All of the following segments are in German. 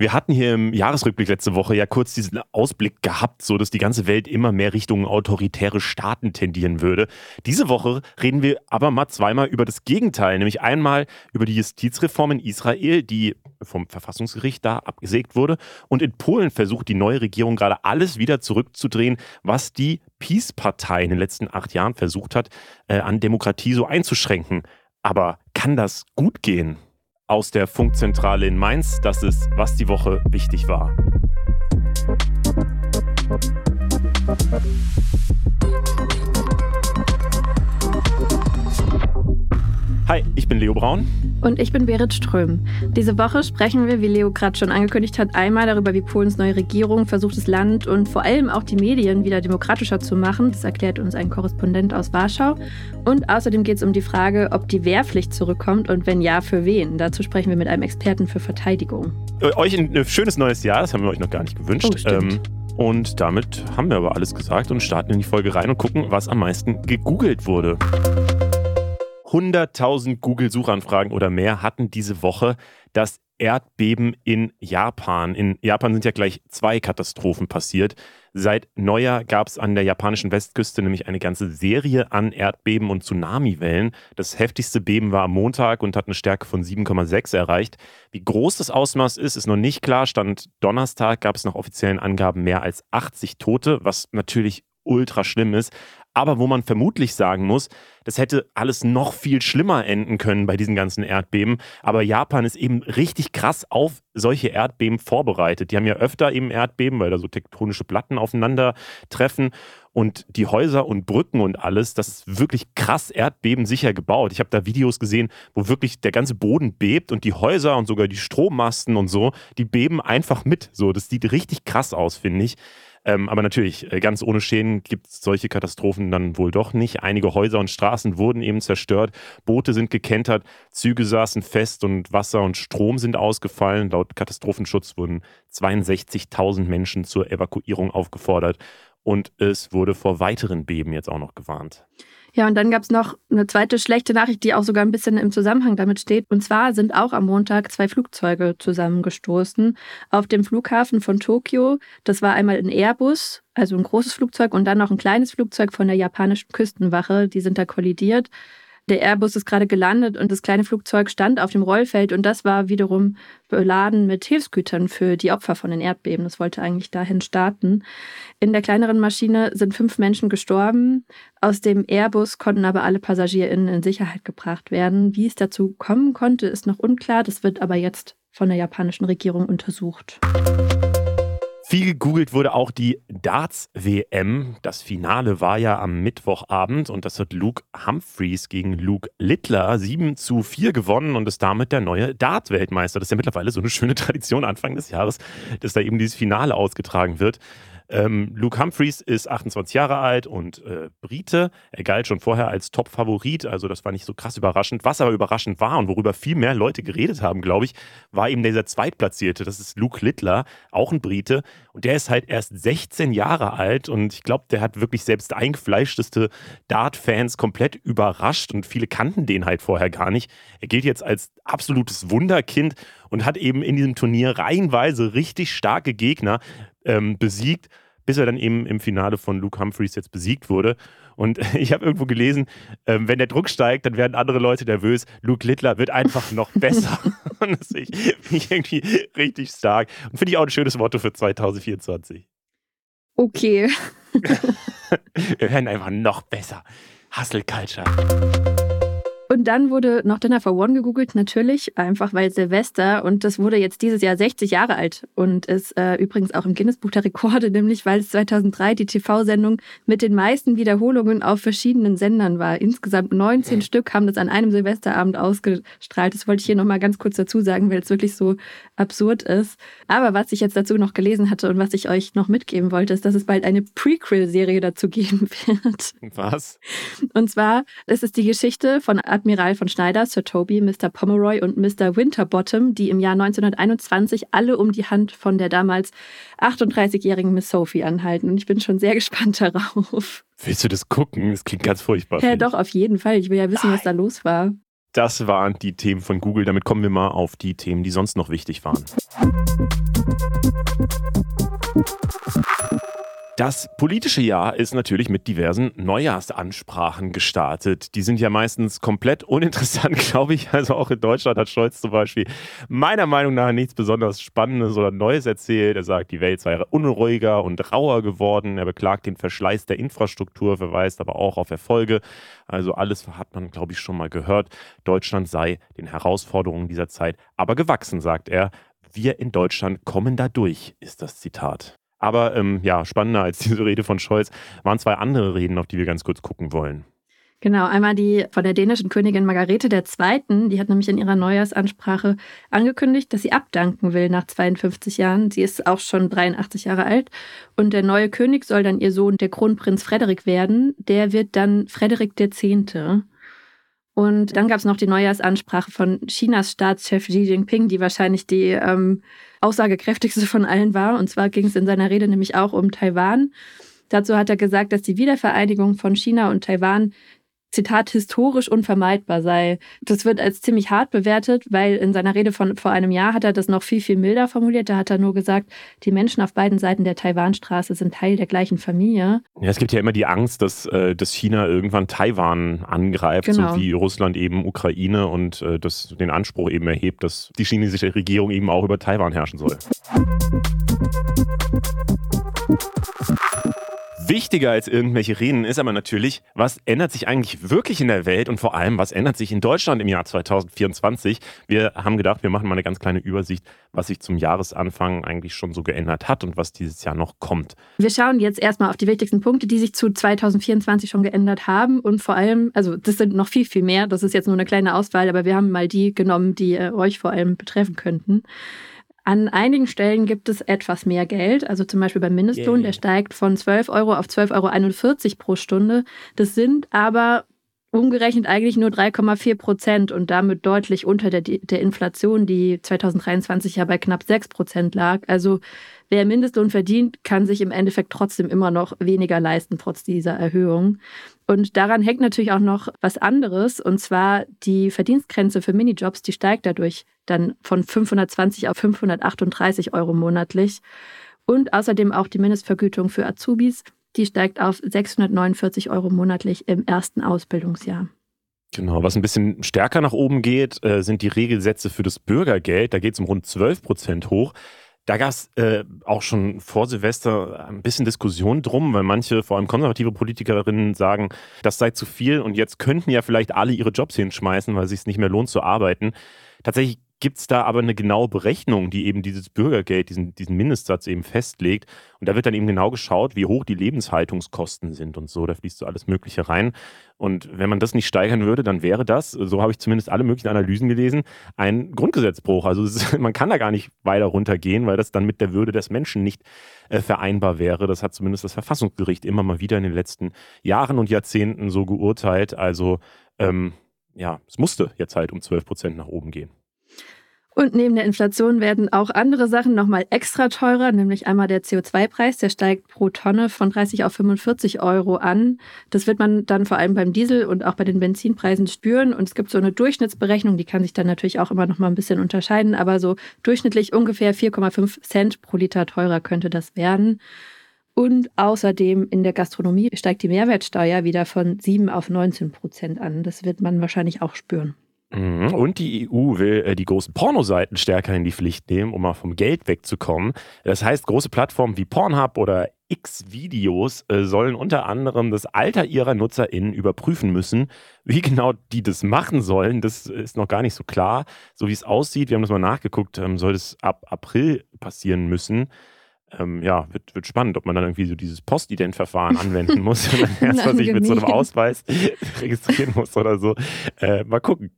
Wir hatten hier im Jahresrückblick letzte Woche ja kurz diesen Ausblick gehabt, so dass die ganze Welt immer mehr Richtung autoritäre Staaten tendieren würde. Diese Woche reden wir aber mal zweimal über das Gegenteil, nämlich einmal über die Justizreform in Israel, die vom Verfassungsgericht da abgesägt wurde. Und in Polen versucht die neue Regierung gerade alles wieder zurückzudrehen, was die Peace-Partei in den letzten acht Jahren versucht hat, äh, an Demokratie so einzuschränken. Aber kann das gut gehen? Aus der Funkzentrale in Mainz. Das ist, was die Woche wichtig war. Hi, ich bin Leo Braun. Und ich bin Berit Ström. Diese Woche sprechen wir, wie Leo gerade schon angekündigt hat, einmal darüber, wie Polens neue Regierung versucht, das Land und vor allem auch die Medien wieder demokratischer zu machen. Das erklärt uns ein Korrespondent aus Warschau. Und außerdem geht es um die Frage, ob die Wehrpflicht zurückkommt und wenn ja, für wen. Dazu sprechen wir mit einem Experten für Verteidigung. Äh, euch ein schönes neues Jahr, das haben wir euch noch gar nicht gewünscht. Oh, ähm, und damit haben wir aber alles gesagt und starten in die Folge rein und gucken, was am meisten gegoogelt wurde. 100.000 Google-Suchanfragen oder mehr hatten diese Woche das Erdbeben in Japan. In Japan sind ja gleich zwei Katastrophen passiert. Seit Neujahr gab es an der japanischen Westküste nämlich eine ganze Serie an Erdbeben und Tsunamiwellen. Das heftigste Beben war am Montag und hat eine Stärke von 7,6 erreicht. Wie groß das Ausmaß ist, ist noch nicht klar. Stand Donnerstag gab es nach offiziellen Angaben mehr als 80 Tote, was natürlich ultra schlimm ist aber wo man vermutlich sagen muss, das hätte alles noch viel schlimmer enden können bei diesen ganzen Erdbeben. Aber Japan ist eben richtig krass auf solche Erdbeben vorbereitet. Die haben ja öfter eben Erdbeben, weil da so tektonische Platten aufeinandertreffen. Und die Häuser und Brücken und alles, das ist wirklich krass erdbebensicher gebaut. Ich habe da Videos gesehen, wo wirklich der ganze Boden bebt und die Häuser und sogar die Strommasten und so, die beben einfach mit. So, das sieht richtig krass aus, finde ich. Ähm, aber natürlich, äh, ganz ohne Schäden gibt es solche Katastrophen dann wohl doch nicht. Einige Häuser und Straßen wurden eben zerstört, Boote sind gekentert, Züge saßen fest und Wasser und Strom sind ausgefallen. Laut Katastrophenschutz wurden 62.000 Menschen zur Evakuierung aufgefordert und es wurde vor weiteren Beben jetzt auch noch gewarnt. Ja, und dann gab es noch eine zweite schlechte Nachricht, die auch sogar ein bisschen im Zusammenhang damit steht. Und zwar sind auch am Montag zwei Flugzeuge zusammengestoßen auf dem Flughafen von Tokio. Das war einmal ein Airbus, also ein großes Flugzeug, und dann noch ein kleines Flugzeug von der japanischen Küstenwache. Die sind da kollidiert. Der Airbus ist gerade gelandet und das kleine Flugzeug stand auf dem Rollfeld und das war wiederum beladen mit Hilfsgütern für die Opfer von den Erdbeben. Das wollte eigentlich dahin starten. In der kleineren Maschine sind fünf Menschen gestorben. Aus dem Airbus konnten aber alle PassagierInnen in Sicherheit gebracht werden. Wie es dazu kommen konnte, ist noch unklar. Das wird aber jetzt von der japanischen Regierung untersucht. Viel gegoogelt wurde auch die Darts-WM. Das Finale war ja am Mittwochabend und das hat Luke Humphreys gegen Luke Littler 7 zu 4 gewonnen und ist damit der neue Dart-Weltmeister. Das ist ja mittlerweile so eine schöne Tradition Anfang des Jahres, dass da eben dieses Finale ausgetragen wird. Ähm, Luke Humphreys ist 28 Jahre alt und äh, Brite. Er galt schon vorher als Top-Favorit, also das war nicht so krass überraschend. Was aber überraschend war und worüber viel mehr Leute geredet haben, glaube ich, war eben dieser Zweitplatzierte. Das ist Luke Littler, auch ein Brite. Und der ist halt erst 16 Jahre alt und ich glaube, der hat wirklich selbst eingefleischteste Dart-Fans komplett überrascht und viele kannten den halt vorher gar nicht. Er gilt jetzt als absolutes Wunderkind und hat eben in diesem Turnier reihenweise richtig starke Gegner ähm, besiegt, bis er dann eben im Finale von Luke Humphreys jetzt besiegt wurde. Und ich habe irgendwo gelesen, ähm, wenn der Druck steigt, dann werden andere Leute nervös. Luke Littler wird einfach noch besser. und das finde ich irgendwie richtig stark. Und finde ich auch ein schönes Motto für 2024. Okay. Wir werden einfach noch besser. Hustle Culture. Und dann wurde noch Dinner for One gegoogelt, natürlich, einfach weil Silvester und das wurde jetzt dieses Jahr 60 Jahre alt und ist äh, übrigens auch im Guinness-Buch der Rekorde, nämlich weil es 2003 die TV-Sendung mit den meisten Wiederholungen auf verschiedenen Sendern war. Insgesamt 19 Stück haben das an einem Silvesterabend ausgestrahlt. Das wollte ich hier nochmal ganz kurz dazu sagen, weil es wirklich so absurd ist. Aber was ich jetzt dazu noch gelesen hatte und was ich euch noch mitgeben wollte, ist, dass es bald eine Prequel-Serie dazu geben wird. Was? Und zwar ist es die Geschichte von Admiral von Schneider, Sir Toby, Mr. Pomeroy und Mr. Winterbottom, die im Jahr 1921 alle um die Hand von der damals 38-jährigen Miss Sophie anhalten. Und ich bin schon sehr gespannt darauf. Willst du das gucken? Das klingt ganz furchtbar. Ja, doch, auf jeden Fall. Ich will ja wissen, Nein. was da los war. Das waren die Themen von Google. Damit kommen wir mal auf die Themen, die sonst noch wichtig waren. Das politische Jahr ist natürlich mit diversen Neujahrsansprachen gestartet. Die sind ja meistens komplett uninteressant, glaube ich. Also auch in Deutschland hat Scholz zum Beispiel meiner Meinung nach nichts besonders Spannendes oder Neues erzählt. Er sagt, die Welt sei unruhiger und rauer geworden. Er beklagt den Verschleiß der Infrastruktur, verweist aber auch auf Erfolge. Also alles hat man, glaube ich, schon mal gehört. Deutschland sei den Herausforderungen dieser Zeit aber gewachsen, sagt er. Wir in Deutschland kommen da durch, ist das Zitat. Aber ähm, ja, spannender als diese Rede von Scholz waren zwei andere Reden, auf die wir ganz kurz gucken wollen. Genau, einmal die von der dänischen Königin Margarete II., die hat nämlich in ihrer Neujahrsansprache angekündigt, dass sie abdanken will nach 52 Jahren. Sie ist auch schon 83 Jahre alt und der neue König soll dann ihr Sohn, der Kronprinz Frederik werden. Der wird dann Frederik X. Und dann gab es noch die Neujahrsansprache von Chinas Staatschef Xi Jinping, die wahrscheinlich die ähm, aussagekräftigste von allen war. Und zwar ging es in seiner Rede nämlich auch um Taiwan. Dazu hat er gesagt, dass die Wiedervereinigung von China und Taiwan Zitat, historisch unvermeidbar sei. Das wird als ziemlich hart bewertet, weil in seiner Rede von vor einem Jahr hat er das noch viel, viel milder formuliert. Da hat er nur gesagt, die Menschen auf beiden Seiten der Taiwanstraße sind Teil der gleichen Familie. Ja, es gibt ja immer die Angst, dass, äh, dass China irgendwann Taiwan angreift, genau. so wie Russland eben Ukraine und äh, das, den Anspruch eben erhebt, dass die chinesische Regierung eben auch über Taiwan herrschen soll. Wichtiger als irgendwelche Reden ist aber natürlich, was ändert sich eigentlich wirklich in der Welt und vor allem, was ändert sich in Deutschland im Jahr 2024? Wir haben gedacht, wir machen mal eine ganz kleine Übersicht, was sich zum Jahresanfang eigentlich schon so geändert hat und was dieses Jahr noch kommt. Wir schauen jetzt erstmal auf die wichtigsten Punkte, die sich zu 2024 schon geändert haben und vor allem, also das sind noch viel, viel mehr, das ist jetzt nur eine kleine Auswahl, aber wir haben mal die genommen, die äh, euch vor allem betreffen könnten. An einigen Stellen gibt es etwas mehr Geld, also zum Beispiel beim Mindestlohn, yeah. der steigt von 12 Euro auf 12,41 Euro pro Stunde. Das sind aber umgerechnet eigentlich nur 3,4 Prozent und damit deutlich unter der, der Inflation, die 2023 ja bei knapp 6 Prozent lag. Also wer Mindestlohn verdient, kann sich im Endeffekt trotzdem immer noch weniger leisten, trotz dieser Erhöhung. Und daran hängt natürlich auch noch was anderes, und zwar die Verdienstgrenze für Minijobs, die steigt dadurch dann von 520 auf 538 Euro monatlich. Und außerdem auch die Mindestvergütung für Azubis, die steigt auf 649 Euro monatlich im ersten Ausbildungsjahr. Genau, was ein bisschen stärker nach oben geht, äh, sind die Regelsätze für das Bürgergeld. Da geht es um rund 12 Prozent hoch. Da gab es äh, auch schon vor Silvester ein bisschen Diskussion drum, weil manche, vor allem konservative Politikerinnen, sagen, das sei zu viel und jetzt könnten ja vielleicht alle ihre Jobs hinschmeißen, weil es sich nicht mehr lohnt zu arbeiten. Tatsächlich gibt es da aber eine genaue Berechnung, die eben dieses Bürgergeld, diesen, diesen Mindestsatz eben festlegt. Und da wird dann eben genau geschaut, wie hoch die Lebenshaltungskosten sind und so. Da fließt so alles Mögliche rein. Und wenn man das nicht steigern würde, dann wäre das, so habe ich zumindest alle möglichen Analysen gelesen, ein Grundgesetzbruch. Also ist, man kann da gar nicht weiter runtergehen, weil das dann mit der Würde des Menschen nicht äh, vereinbar wäre. Das hat zumindest das Verfassungsgericht immer mal wieder in den letzten Jahren und Jahrzehnten so geurteilt. Also ähm, ja, es musste jetzt halt um 12 Prozent nach oben gehen. Und neben der Inflation werden auch andere Sachen nochmal extra teurer, nämlich einmal der CO2-Preis, der steigt pro Tonne von 30 auf 45 Euro an. Das wird man dann vor allem beim Diesel und auch bei den Benzinpreisen spüren. Und es gibt so eine Durchschnittsberechnung, die kann sich dann natürlich auch immer noch mal ein bisschen unterscheiden, aber so durchschnittlich ungefähr 4,5 Cent pro Liter teurer könnte das werden. Und außerdem in der Gastronomie steigt die Mehrwertsteuer wieder von 7 auf 19 Prozent an. Das wird man wahrscheinlich auch spüren. Mhm. Und die EU will äh, die großen Pornoseiten stärker in die Pflicht nehmen, um mal vom Geld wegzukommen. Das heißt, große Plattformen wie Pornhub oder X-Videos äh, sollen unter anderem das Alter ihrer NutzerInnen überprüfen müssen. Wie genau die das machen sollen, das ist noch gar nicht so klar. So wie es aussieht, wir haben das mal nachgeguckt, ähm, soll das ab April passieren müssen. Ähm, ja, wird, wird spannend, ob man dann irgendwie so dieses Postident-Verfahren anwenden muss, wenn man erstmal sich mit so einem Ausweis registrieren muss oder so. Äh, mal gucken.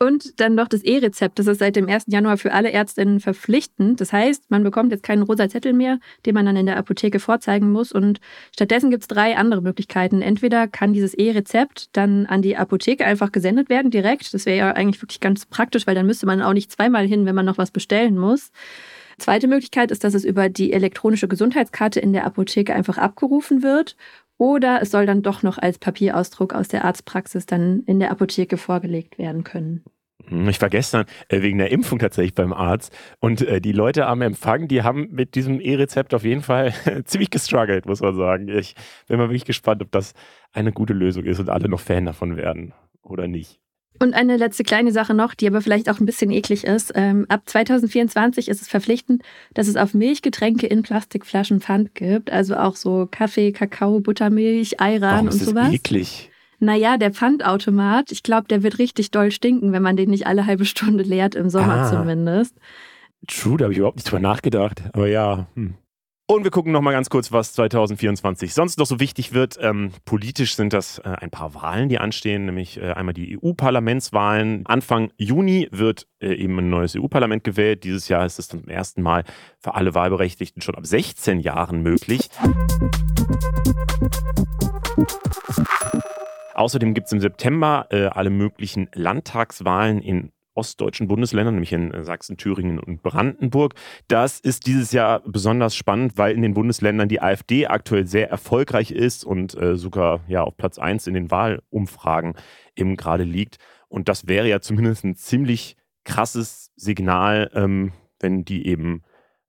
Und dann noch das E-Rezept. Das ist seit dem 1. Januar für alle Ärztinnen verpflichtend. Das heißt, man bekommt jetzt keinen rosa Zettel mehr, den man dann in der Apotheke vorzeigen muss. Und stattdessen gibt es drei andere Möglichkeiten. Entweder kann dieses E-Rezept dann an die Apotheke einfach gesendet werden, direkt. Das wäre ja eigentlich wirklich ganz praktisch, weil dann müsste man auch nicht zweimal hin, wenn man noch was bestellen muss. Zweite Möglichkeit ist, dass es über die elektronische Gesundheitskarte in der Apotheke einfach abgerufen wird. Oder es soll dann doch noch als Papierausdruck aus der Arztpraxis dann in der Apotheke vorgelegt werden können. Hm, ich war gestern äh, wegen der Impfung tatsächlich beim Arzt und äh, die Leute am Empfang, die haben mit diesem E-Rezept auf jeden Fall ziemlich gestruggelt, muss man sagen. Ich bin mal wirklich gespannt, ob das eine gute Lösung ist und alle noch Fan davon werden oder nicht. Und eine letzte kleine Sache noch, die aber vielleicht auch ein bisschen eklig ist. Ähm, ab 2024 ist es verpflichtend, dass es auf Milchgetränke in Plastikflaschen Pfand gibt. Also auch so Kaffee, Kakao, Buttermilch, Ayran und sowas. Das ist eklig. Naja, der Pfandautomat, ich glaube, der wird richtig doll stinken, wenn man den nicht alle halbe Stunde leert, im Sommer ah. zumindest. True, da habe ich überhaupt nicht drüber nachgedacht. Aber ja. Hm. Und wir gucken noch mal ganz kurz, was 2024 sonst noch so wichtig wird. Ähm, politisch sind das äh, ein paar Wahlen, die anstehen, nämlich äh, einmal die EU-Parlamentswahlen. Anfang Juni wird äh, eben ein neues EU-Parlament gewählt. Dieses Jahr ist es zum ersten Mal für alle Wahlberechtigten schon ab 16 Jahren möglich. Außerdem gibt es im September äh, alle möglichen Landtagswahlen in ostdeutschen Bundesländern, nämlich in Sachsen, Thüringen und Brandenburg. Das ist dieses Jahr besonders spannend, weil in den Bundesländern die AfD aktuell sehr erfolgreich ist und äh, sogar ja auf Platz 1 in den Wahlumfragen eben gerade liegt. Und das wäre ja zumindest ein ziemlich krasses Signal, ähm, wenn die eben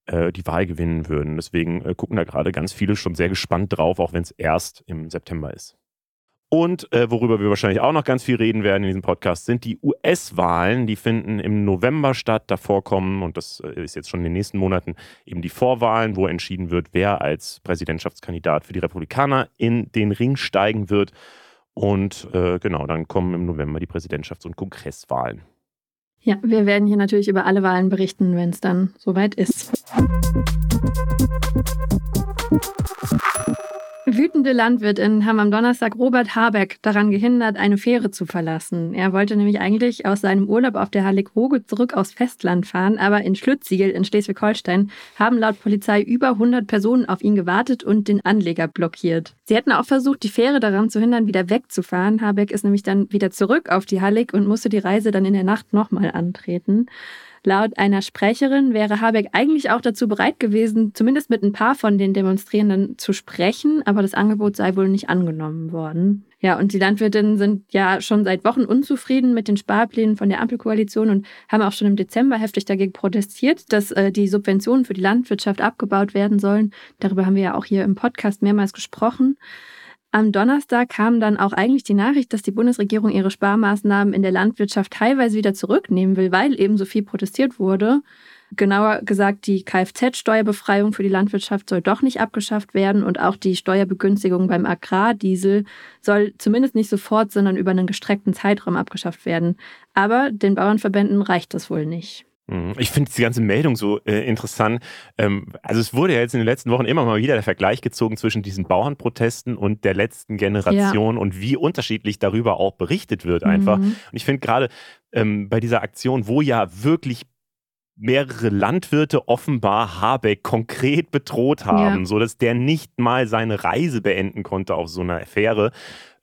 äh, die Wahl gewinnen würden. Deswegen äh, gucken da gerade ganz viele schon sehr gespannt drauf, auch wenn es erst im September ist. Und äh, worüber wir wahrscheinlich auch noch ganz viel reden werden in diesem Podcast, sind die US-Wahlen. Die finden im November statt. Davor kommen, und das äh, ist jetzt schon in den nächsten Monaten, eben die Vorwahlen, wo entschieden wird, wer als Präsidentschaftskandidat für die Republikaner in den Ring steigen wird. Und äh, genau, dann kommen im November die Präsidentschafts- und Kongresswahlen. Ja, wir werden hier natürlich über alle Wahlen berichten, wenn es dann soweit ist. Wütende Landwirtinnen haben am Donnerstag Robert Habeck daran gehindert, eine Fähre zu verlassen. Er wollte nämlich eigentlich aus seinem Urlaub auf der Hallig-Roge zurück aufs Festland fahren, aber in Schlüttsiegel in Schleswig-Holstein haben laut Polizei über 100 Personen auf ihn gewartet und den Anleger blockiert. Sie hätten auch versucht, die Fähre daran zu hindern, wieder wegzufahren. Habeck ist nämlich dann wieder zurück auf die Hallig und musste die Reise dann in der Nacht nochmal antreten. Laut einer Sprecherin wäre Habeck eigentlich auch dazu bereit gewesen, zumindest mit ein paar von den Demonstrierenden zu sprechen, aber das Angebot sei wohl nicht angenommen worden. Ja, und die Landwirtinnen sind ja schon seit Wochen unzufrieden mit den Sparplänen von der Ampelkoalition und haben auch schon im Dezember heftig dagegen protestiert, dass äh, die Subventionen für die Landwirtschaft abgebaut werden sollen. Darüber haben wir ja auch hier im Podcast mehrmals gesprochen. Am Donnerstag kam dann auch eigentlich die Nachricht, dass die Bundesregierung ihre Sparmaßnahmen in der Landwirtschaft teilweise wieder zurücknehmen will, weil eben so viel protestiert wurde. Genauer gesagt, die Kfz-Steuerbefreiung für die Landwirtschaft soll doch nicht abgeschafft werden und auch die Steuerbegünstigung beim Agrardiesel soll zumindest nicht sofort, sondern über einen gestreckten Zeitraum abgeschafft werden. Aber den Bauernverbänden reicht das wohl nicht. Mhm. Ich finde die ganze Meldung so äh, interessant. Ähm, also es wurde ja jetzt in den letzten Wochen immer mal wieder der Vergleich gezogen zwischen diesen Bauernprotesten und der letzten Generation ja. und wie unterschiedlich darüber auch berichtet wird einfach. Mhm. Und ich finde gerade ähm, bei dieser Aktion, wo ja wirklich mehrere Landwirte offenbar Habeck konkret bedroht haben, ja. sodass der nicht mal seine Reise beenden konnte auf so einer Affäre,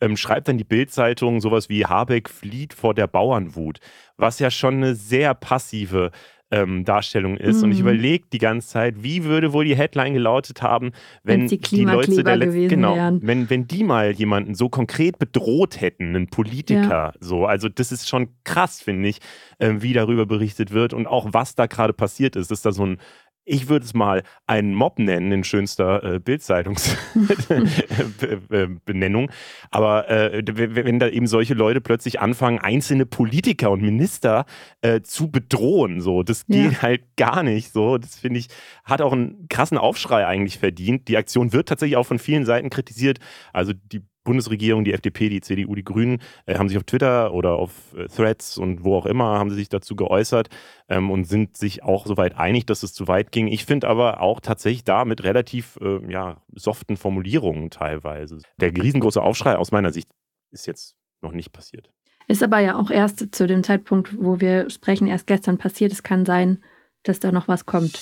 ähm, schreibt dann die Bildzeitung sowas wie Habeck flieht vor der Bauernwut, was ja schon eine sehr passive ähm, Darstellung ist. Mhm. Und ich mhm. überlege die ganze Zeit, wie würde wohl die Headline gelautet haben, wenn die, die Leute der letzten, genau, wären. wenn, wenn die mal jemanden so konkret bedroht hätten, einen Politiker, ja. so. Also das ist schon krass, finde ich, äh, wie darüber berichtet wird und auch was da gerade passiert ist. Ist da so ein ich würde es mal einen Mob nennen in schönster äh, Bildzeitungsbenennung. Aber äh, wenn da eben solche Leute plötzlich anfangen, einzelne Politiker und Minister äh, zu bedrohen, so, das geht ja. halt gar nicht. So, das finde ich, hat auch einen krassen Aufschrei eigentlich verdient. Die Aktion wird tatsächlich auch von vielen Seiten kritisiert. Also die Bundesregierung, die FDP, die CDU, die Grünen äh, haben sich auf Twitter oder auf äh, Threads und wo auch immer haben sie sich dazu geäußert ähm, und sind sich auch soweit einig, dass es zu weit ging. Ich finde aber auch tatsächlich da mit relativ äh, ja, soften Formulierungen teilweise. Der riesengroße Aufschrei aus meiner Sicht ist jetzt noch nicht passiert. Ist aber ja auch erst zu dem Zeitpunkt, wo wir sprechen, erst gestern passiert. Es kann sein, dass da noch was kommt.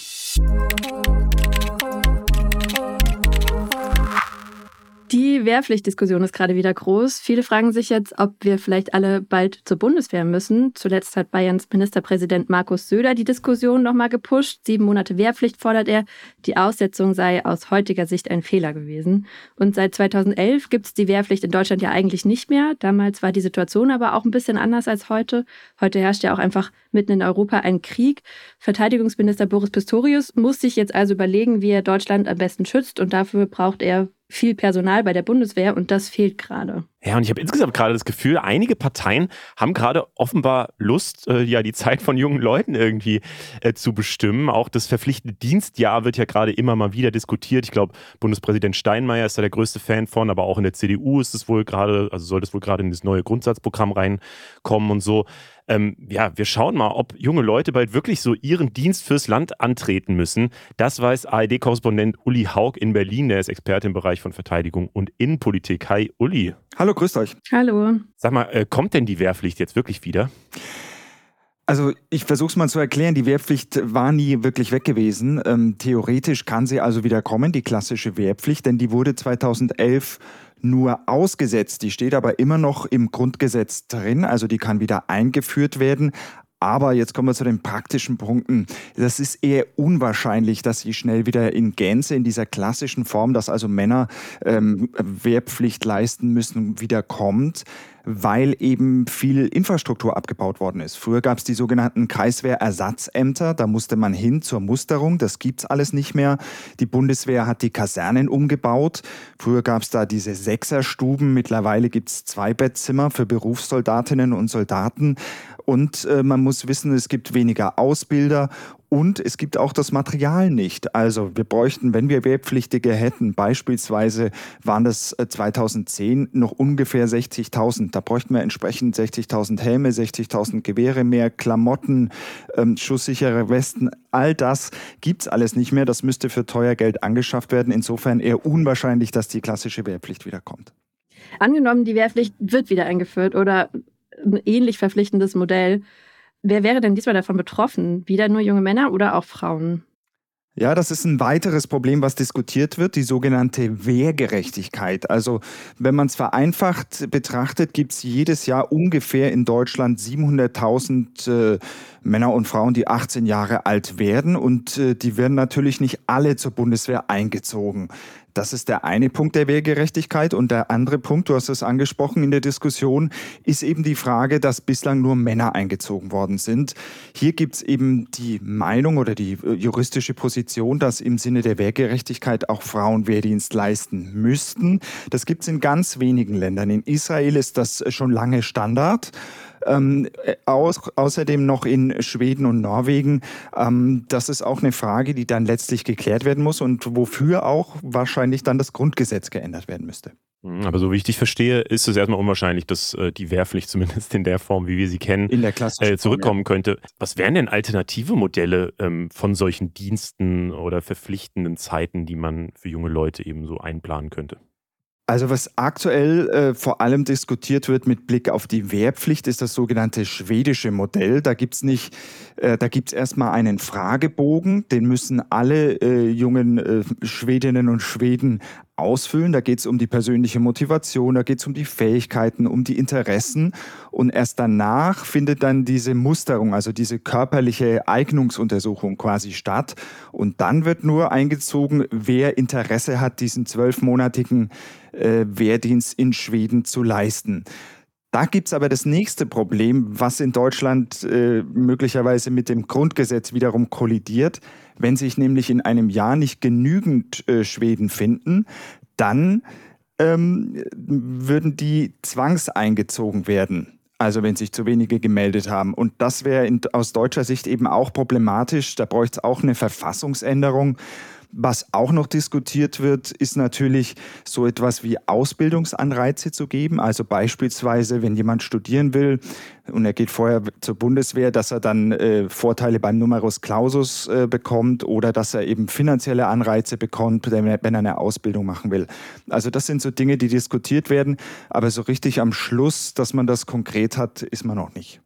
Die Wehrpflichtdiskussion ist gerade wieder groß. Viele fragen sich jetzt, ob wir vielleicht alle bald zur Bundeswehr müssen. Zuletzt hat Bayerns Ministerpräsident Markus Söder die Diskussion nochmal gepusht. Sieben Monate Wehrpflicht fordert er. Die Aussetzung sei aus heutiger Sicht ein Fehler gewesen. Und seit 2011 gibt es die Wehrpflicht in Deutschland ja eigentlich nicht mehr. Damals war die Situation aber auch ein bisschen anders als heute. Heute herrscht ja auch einfach mitten in Europa ein Krieg. Verteidigungsminister Boris Pistorius muss sich jetzt also überlegen, wie er Deutschland am besten schützt. Und dafür braucht er viel Personal bei der Bundeswehr und das fehlt gerade. Ja, und ich habe insgesamt gerade das Gefühl, einige Parteien haben gerade offenbar Lust, äh, ja, die Zeit von jungen Leuten irgendwie äh, zu bestimmen. Auch das verpflichtende Dienstjahr wird ja gerade immer mal wieder diskutiert. Ich glaube, Bundespräsident Steinmeier ist da der größte Fan von, aber auch in der CDU ist es wohl gerade, also soll das wohl gerade in das neue Grundsatzprogramm reinkommen und so ähm, ja, wir schauen mal, ob junge Leute bald wirklich so ihren Dienst fürs Land antreten müssen. Das weiß ARD-Korrespondent Uli Haug in Berlin. Der ist Experte im Bereich von Verteidigung und Innenpolitik. Hi, Uli. Hallo, grüßt euch. Hallo. Sag mal, äh, kommt denn die Wehrpflicht jetzt wirklich wieder? Also ich versuche es mal zu erklären, die Wehrpflicht war nie wirklich weg gewesen. Ähm, theoretisch kann sie also wieder kommen, die klassische Wehrpflicht, denn die wurde 2011 nur ausgesetzt. Die steht aber immer noch im Grundgesetz drin, also die kann wieder eingeführt werden. Aber jetzt kommen wir zu den praktischen Punkten. Das ist eher unwahrscheinlich, dass sie schnell wieder in Gänze in dieser klassischen Form, dass also Männer ähm, Wehrpflicht leisten müssen, wieder kommt weil eben viel Infrastruktur abgebaut worden ist. Früher gab es die sogenannten Kreiswehrersatzämter, da musste man hin zur Musterung, das gibt es alles nicht mehr. Die Bundeswehr hat die Kasernen umgebaut. Früher gab es da diese Sechserstuben, mittlerweile gibt es zwei Bettzimmer für Berufssoldatinnen und Soldaten. Und äh, man muss wissen, es gibt weniger Ausbilder und es gibt auch das Material nicht. Also wir bräuchten, wenn wir Wehrpflichtige hätten, beispielsweise waren das 2010 äh, noch ungefähr 60.000. Da bräuchten wir entsprechend 60.000 Helme, 60.000 Gewehre mehr, Klamotten, ähm, schusssichere Westen. All das gibt's alles nicht mehr. Das müsste für teuer Geld angeschafft werden. Insofern eher unwahrscheinlich, dass die klassische Wehrpflicht wiederkommt. Angenommen, die Wehrpflicht wird wieder eingeführt oder ein ähnlich verpflichtendes Modell Wer wäre denn diesmal davon betroffen? Wieder nur junge Männer oder auch Frauen? Ja, das ist ein weiteres Problem, was diskutiert wird, die sogenannte Wehrgerechtigkeit. Also wenn man es vereinfacht betrachtet, gibt es jedes Jahr ungefähr in Deutschland 700.000 äh, Männer und Frauen, die 18 Jahre alt werden und äh, die werden natürlich nicht alle zur Bundeswehr eingezogen. Das ist der eine Punkt der Wehrgerechtigkeit. Und der andere Punkt, du hast es angesprochen in der Diskussion, ist eben die Frage, dass bislang nur Männer eingezogen worden sind. Hier gibt es eben die Meinung oder die äh, juristische Position, dass im Sinne der Wehrgerechtigkeit auch Frauen Wehrdienst leisten müssten. Das gibt es in ganz wenigen Ländern. In Israel ist das schon lange Standard. Ähm, aus, außerdem noch in Schweden und Norwegen. Ähm, das ist auch eine Frage, die dann letztlich geklärt werden muss und wofür auch wahrscheinlich dann das Grundgesetz geändert werden müsste. Mhm, aber so wie ich dich verstehe, ist es erstmal unwahrscheinlich, dass äh, die Wehrpflicht zumindest in der Form, wie wir sie kennen, äh, zurückkommen Form, ja. könnte. Was wären denn alternative Modelle ähm, von solchen Diensten oder verpflichtenden Zeiten, die man für junge Leute eben so einplanen könnte? Also was aktuell äh, vor allem diskutiert wird mit Blick auf die Wehrpflicht, ist das sogenannte schwedische Modell. Da gibt's nicht, äh, da gibt's erstmal einen Fragebogen, den müssen alle äh, jungen äh, Schwedinnen und Schweden ausfüllen. Da geht es um die persönliche Motivation, da geht es um die Fähigkeiten, um die Interessen. Und erst danach findet dann diese Musterung, also diese körperliche Eignungsuntersuchung quasi statt. Und dann wird nur eingezogen, wer Interesse hat, diesen zwölfmonatigen äh, Wehrdienst in Schweden zu leisten. Da gibt es aber das nächste Problem, was in Deutschland äh, möglicherweise mit dem Grundgesetz wiederum kollidiert. Wenn sich nämlich in einem Jahr nicht genügend äh, Schweden finden, dann ähm, würden die zwangseingezogen werden. Also wenn sich zu wenige gemeldet haben. Und das wäre aus deutscher Sicht eben auch problematisch. Da bräuchte es auch eine Verfassungsänderung. Was auch noch diskutiert wird, ist natürlich so etwas wie Ausbildungsanreize zu geben. Also beispielsweise, wenn jemand studieren will und er geht vorher zur Bundeswehr, dass er dann äh, Vorteile beim Numerus Clausus äh, bekommt oder dass er eben finanzielle Anreize bekommt, wenn er, wenn er eine Ausbildung machen will. Also das sind so Dinge, die diskutiert werden. Aber so richtig am Schluss, dass man das konkret hat, ist man noch nicht.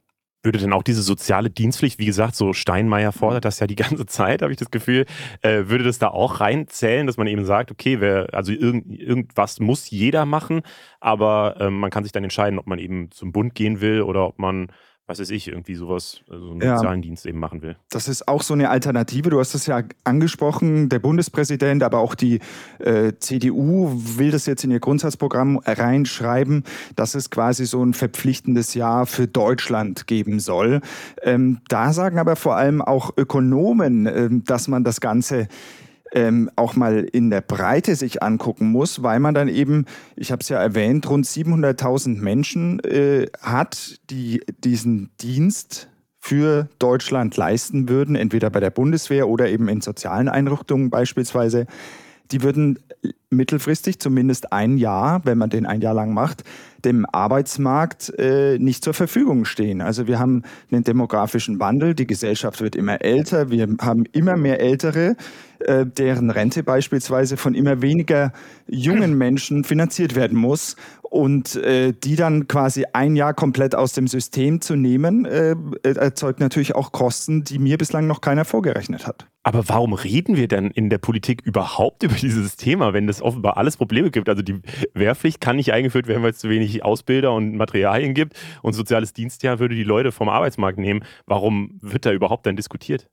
Würde denn auch diese soziale Dienstpflicht, wie gesagt, so Steinmeier fordert das ja die ganze Zeit, habe ich das Gefühl, äh, würde das da auch reinzählen, dass man eben sagt, okay, wer, also irgend, irgendwas muss jeder machen, aber äh, man kann sich dann entscheiden, ob man eben zum Bund gehen will oder ob man was weiß ich, irgendwie sowas, so also einen ja, sozialen Dienst eben machen will. Das ist auch so eine Alternative. Du hast es ja angesprochen, der Bundespräsident, aber auch die äh, CDU will das jetzt in ihr Grundsatzprogramm reinschreiben, dass es quasi so ein verpflichtendes Jahr für Deutschland geben soll. Ähm, da sagen aber vor allem auch Ökonomen, äh, dass man das Ganze ähm, auch mal in der Breite sich angucken muss, weil man dann eben, ich habe es ja erwähnt, rund 700.000 Menschen äh, hat, die diesen Dienst für Deutschland leisten würden, entweder bei der Bundeswehr oder eben in sozialen Einrichtungen beispielsweise. Die würden mittelfristig zumindest ein Jahr, wenn man den ein Jahr lang macht, dem Arbeitsmarkt äh, nicht zur Verfügung stehen. Also wir haben einen demografischen Wandel, die Gesellschaft wird immer älter, wir haben immer mehr Ältere, äh, deren Rente beispielsweise von immer weniger jungen Menschen finanziert werden muss. Und äh, die dann quasi ein Jahr komplett aus dem System zu nehmen, äh, erzeugt natürlich auch Kosten, die mir bislang noch keiner vorgerechnet hat. Aber warum reden wir denn in der Politik überhaupt über dieses Thema, wenn es offenbar alles Probleme gibt? Also die Wehrpflicht kann nicht eingeführt werden, weil es zu wenig Ausbilder und Materialien gibt und soziales Dienstjahr würde die Leute vom Arbeitsmarkt nehmen. Warum wird da überhaupt dann diskutiert?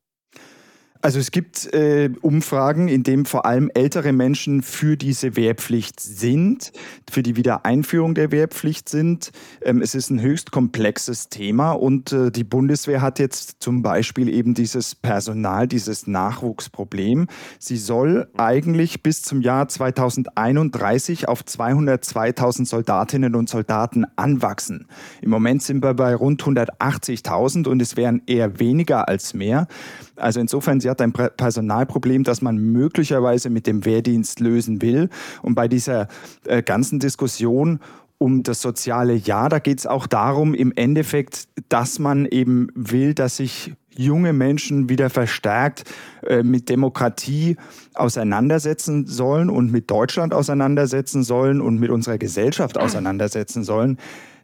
Also es gibt äh, Umfragen, in denen vor allem ältere Menschen für diese Wehrpflicht sind, für die Wiedereinführung der Wehrpflicht sind. Ähm, es ist ein höchst komplexes Thema und äh, die Bundeswehr hat jetzt zum Beispiel eben dieses Personal, dieses Nachwuchsproblem. Sie soll eigentlich bis zum Jahr 2031 auf 202.000 Soldatinnen und Soldaten anwachsen. Im Moment sind wir bei rund 180.000 und es wären eher weniger als mehr. Also insofern, sie hat ein Personalproblem, das man möglicherweise mit dem Wehrdienst lösen will. Und bei dieser äh, ganzen Diskussion um das soziale Ja, da geht es auch darum, im Endeffekt, dass man eben will, dass sich junge Menschen wieder verstärkt äh, mit Demokratie auseinandersetzen sollen und mit Deutschland auseinandersetzen sollen und mit unserer Gesellschaft auseinandersetzen sollen.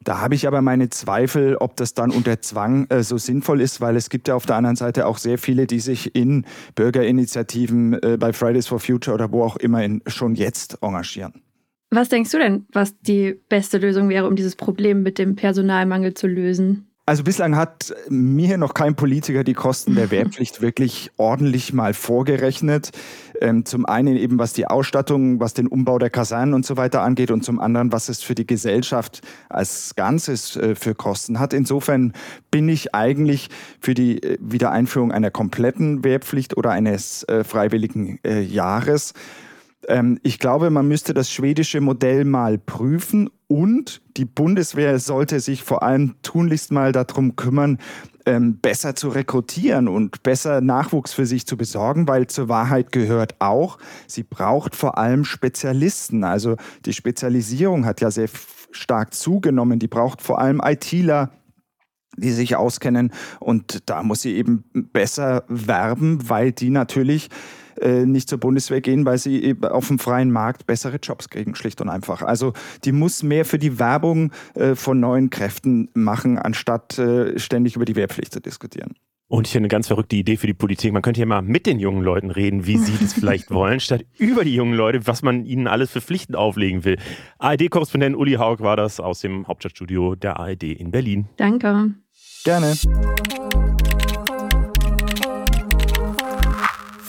Da habe ich aber meine Zweifel, ob das dann unter Zwang äh, so sinnvoll ist, weil es gibt ja auf der anderen Seite auch sehr viele, die sich in Bürgerinitiativen äh, bei Fridays for Future oder wo auch immer in, schon jetzt engagieren. Was denkst du denn, was die beste Lösung wäre, um dieses Problem mit dem Personalmangel zu lösen? Also bislang hat mir noch kein Politiker die Kosten der Wehrpflicht wirklich ordentlich mal vorgerechnet. Ähm, zum einen eben was die Ausstattung, was den Umbau der Kasernen und so weiter angeht und zum anderen, was es für die Gesellschaft als Ganzes äh, für Kosten hat. Insofern bin ich eigentlich für die äh, Wiedereinführung einer kompletten Wehrpflicht oder eines äh, freiwilligen äh, Jahres. Ähm, ich glaube, man müsste das schwedische Modell mal prüfen und die Bundeswehr sollte sich vor allem tunlichst mal darum kümmern, ähm, besser zu rekrutieren und besser Nachwuchs für sich zu besorgen, weil zur Wahrheit gehört auch, sie braucht vor allem Spezialisten. Also die Spezialisierung hat ja sehr stark zugenommen. Die braucht vor allem ITler, die sich auskennen. Und da muss sie eben besser werben, weil die natürlich äh, nicht zur Bundeswehr gehen, weil sie auf dem freien Markt bessere Jobs kriegen, schlicht und einfach. Also die muss mehr für die Werbung äh, von neuen Kräften machen, anstatt äh, ständig über die Wehrpflicht zu diskutieren. Und ich finde eine ganz verrückte Idee für die Politik. Man könnte hier mal mit den jungen Leuten reden, wie sie das vielleicht wollen, statt über die jungen Leute, was man ihnen alles für Pflichten auflegen will. ARD-Korrespondent Uli Haug war das aus dem Hauptstadtstudio der ARD in Berlin. Danke. Gerne.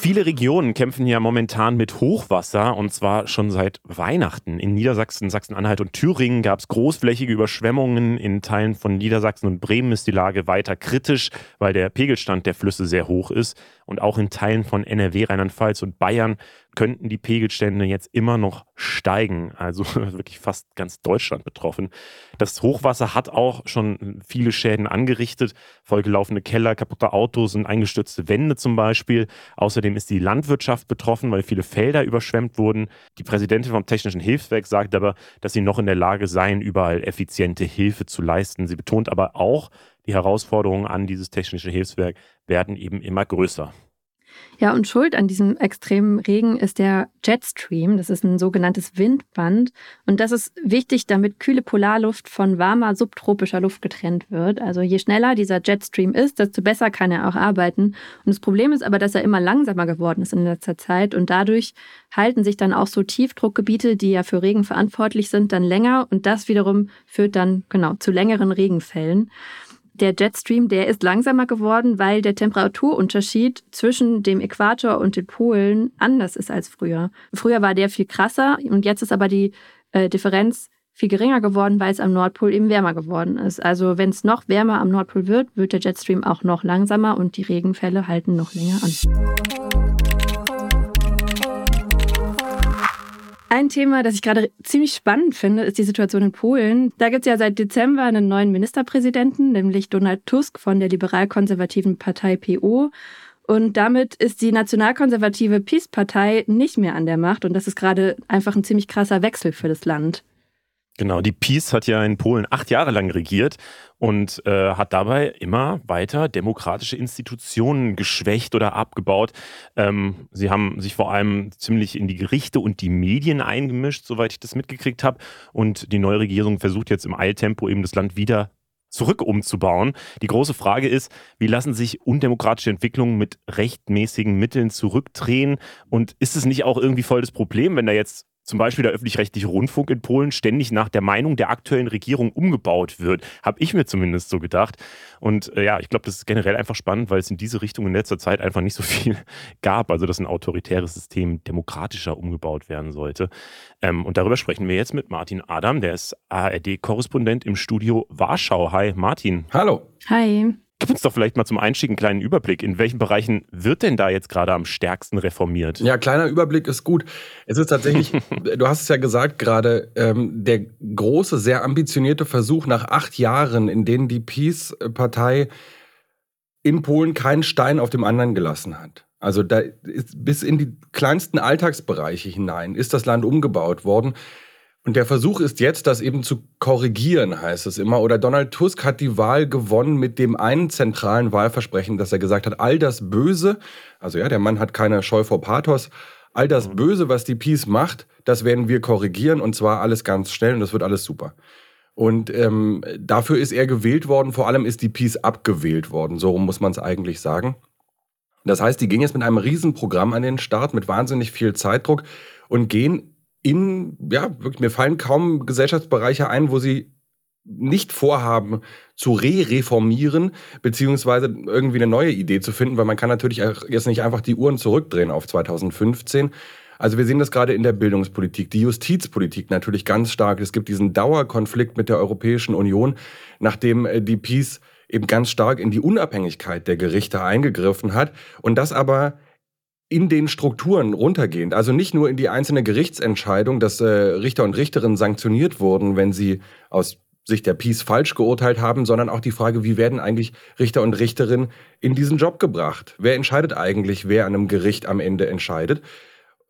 Viele Regionen kämpfen ja momentan mit Hochwasser und zwar schon seit Weihnachten. In Niedersachsen, Sachsen-Anhalt und Thüringen gab es großflächige Überschwemmungen. In Teilen von Niedersachsen und Bremen ist die Lage weiter kritisch, weil der Pegelstand der Flüsse sehr hoch ist. Und auch in Teilen von NRW, Rheinland-Pfalz und Bayern könnten die Pegelstände jetzt immer noch steigen. Also wirklich fast ganz Deutschland betroffen. Das Hochwasser hat auch schon viele Schäden angerichtet. Vollgelaufene Keller, kaputte Autos und eingestürzte Wände zum Beispiel. Außerdem ist die Landwirtschaft betroffen, weil viele Felder überschwemmt wurden. Die Präsidentin vom Technischen Hilfswerk sagt aber, dass sie noch in der Lage seien, überall effiziente Hilfe zu leisten. Sie betont aber auch, die Herausforderungen an dieses Technische Hilfswerk werden eben immer größer. Ja, und schuld an diesem extremen Regen ist der Jetstream. Das ist ein sogenanntes Windband. Und das ist wichtig, damit kühle Polarluft von warmer subtropischer Luft getrennt wird. Also je schneller dieser Jetstream ist, desto besser kann er auch arbeiten. Und das Problem ist aber, dass er immer langsamer geworden ist in letzter Zeit. Und dadurch halten sich dann auch so Tiefdruckgebiete, die ja für Regen verantwortlich sind, dann länger. Und das wiederum führt dann genau zu längeren Regenfällen der Jetstream, der ist langsamer geworden, weil der Temperaturunterschied zwischen dem Äquator und den Polen anders ist als früher. Früher war der viel krasser und jetzt ist aber die äh, Differenz viel geringer geworden, weil es am Nordpol eben wärmer geworden ist. Also wenn es noch wärmer am Nordpol wird, wird der Jetstream auch noch langsamer und die Regenfälle halten noch länger an. Ein Thema, das ich gerade ziemlich spannend finde, ist die Situation in Polen. Da gibt es ja seit Dezember einen neuen Ministerpräsidenten, nämlich Donald Tusk von der liberal-konservativen Partei PO. Und damit ist die nationalkonservative PiS-Partei nicht mehr an der Macht. Und das ist gerade einfach ein ziemlich krasser Wechsel für das Land. Genau, die PiS hat ja in Polen acht Jahre lang regiert und äh, hat dabei immer weiter demokratische Institutionen geschwächt oder abgebaut. Ähm, sie haben sich vor allem ziemlich in die Gerichte und die Medien eingemischt, soweit ich das mitgekriegt habe. Und die neue Regierung versucht jetzt im Eiltempo eben das Land wieder zurück umzubauen. Die große Frage ist, wie lassen sich undemokratische Entwicklungen mit rechtmäßigen Mitteln zurückdrehen? Und ist es nicht auch irgendwie voll das Problem, wenn da jetzt zum Beispiel der öffentlich-rechtliche Rundfunk in Polen ständig nach der Meinung der aktuellen Regierung umgebaut wird. Habe ich mir zumindest so gedacht. Und äh, ja, ich glaube, das ist generell einfach spannend, weil es in diese Richtung in letzter Zeit einfach nicht so viel gab. Also, dass ein autoritäres System demokratischer umgebaut werden sollte. Ähm, und darüber sprechen wir jetzt mit Martin Adam, der ist ARD-Korrespondent im Studio Warschau. Hi, Martin. Hallo. Hi. Gib uns doch vielleicht mal zum Einstieg einen kleinen Überblick. In welchen Bereichen wird denn da jetzt gerade am stärksten reformiert? Ja, kleiner Überblick ist gut. Es ist tatsächlich, du hast es ja gesagt gerade, ähm, der große, sehr ambitionierte Versuch nach acht Jahren, in denen die Peace-Partei in Polen keinen Stein auf dem anderen gelassen hat. Also da ist bis in die kleinsten Alltagsbereiche hinein ist das Land umgebaut worden. Und der Versuch ist jetzt, das eben zu korrigieren, heißt es immer. Oder Donald Tusk hat die Wahl gewonnen mit dem einen zentralen Wahlversprechen, dass er gesagt hat, all das Böse, also ja, der Mann hat keine Scheu vor Pathos, all das Böse, was die Peace macht, das werden wir korrigieren und zwar alles ganz schnell und das wird alles super. Und ähm, dafür ist er gewählt worden, vor allem ist die Peace abgewählt worden, so muss man es eigentlich sagen. Das heißt, die gehen jetzt mit einem Riesenprogramm an den Start, mit wahnsinnig viel Zeitdruck und gehen in, ja, wirklich, mir fallen kaum Gesellschaftsbereiche ein, wo sie nicht vorhaben zu re-reformieren, beziehungsweise irgendwie eine neue Idee zu finden, weil man kann natürlich jetzt nicht einfach die Uhren zurückdrehen auf 2015. Also wir sehen das gerade in der Bildungspolitik, die Justizpolitik natürlich ganz stark. Es gibt diesen Dauerkonflikt mit der Europäischen Union, nachdem äh, die Peace eben ganz stark in die Unabhängigkeit der Gerichte eingegriffen hat und das aber in den Strukturen runtergehend, also nicht nur in die einzelne Gerichtsentscheidung, dass äh, Richter und Richterinnen sanktioniert wurden, wenn sie aus Sicht der Peace falsch geurteilt haben, sondern auch die Frage, wie werden eigentlich Richter und Richterinnen in diesen Job gebracht? Wer entscheidet eigentlich, wer an einem Gericht am Ende entscheidet?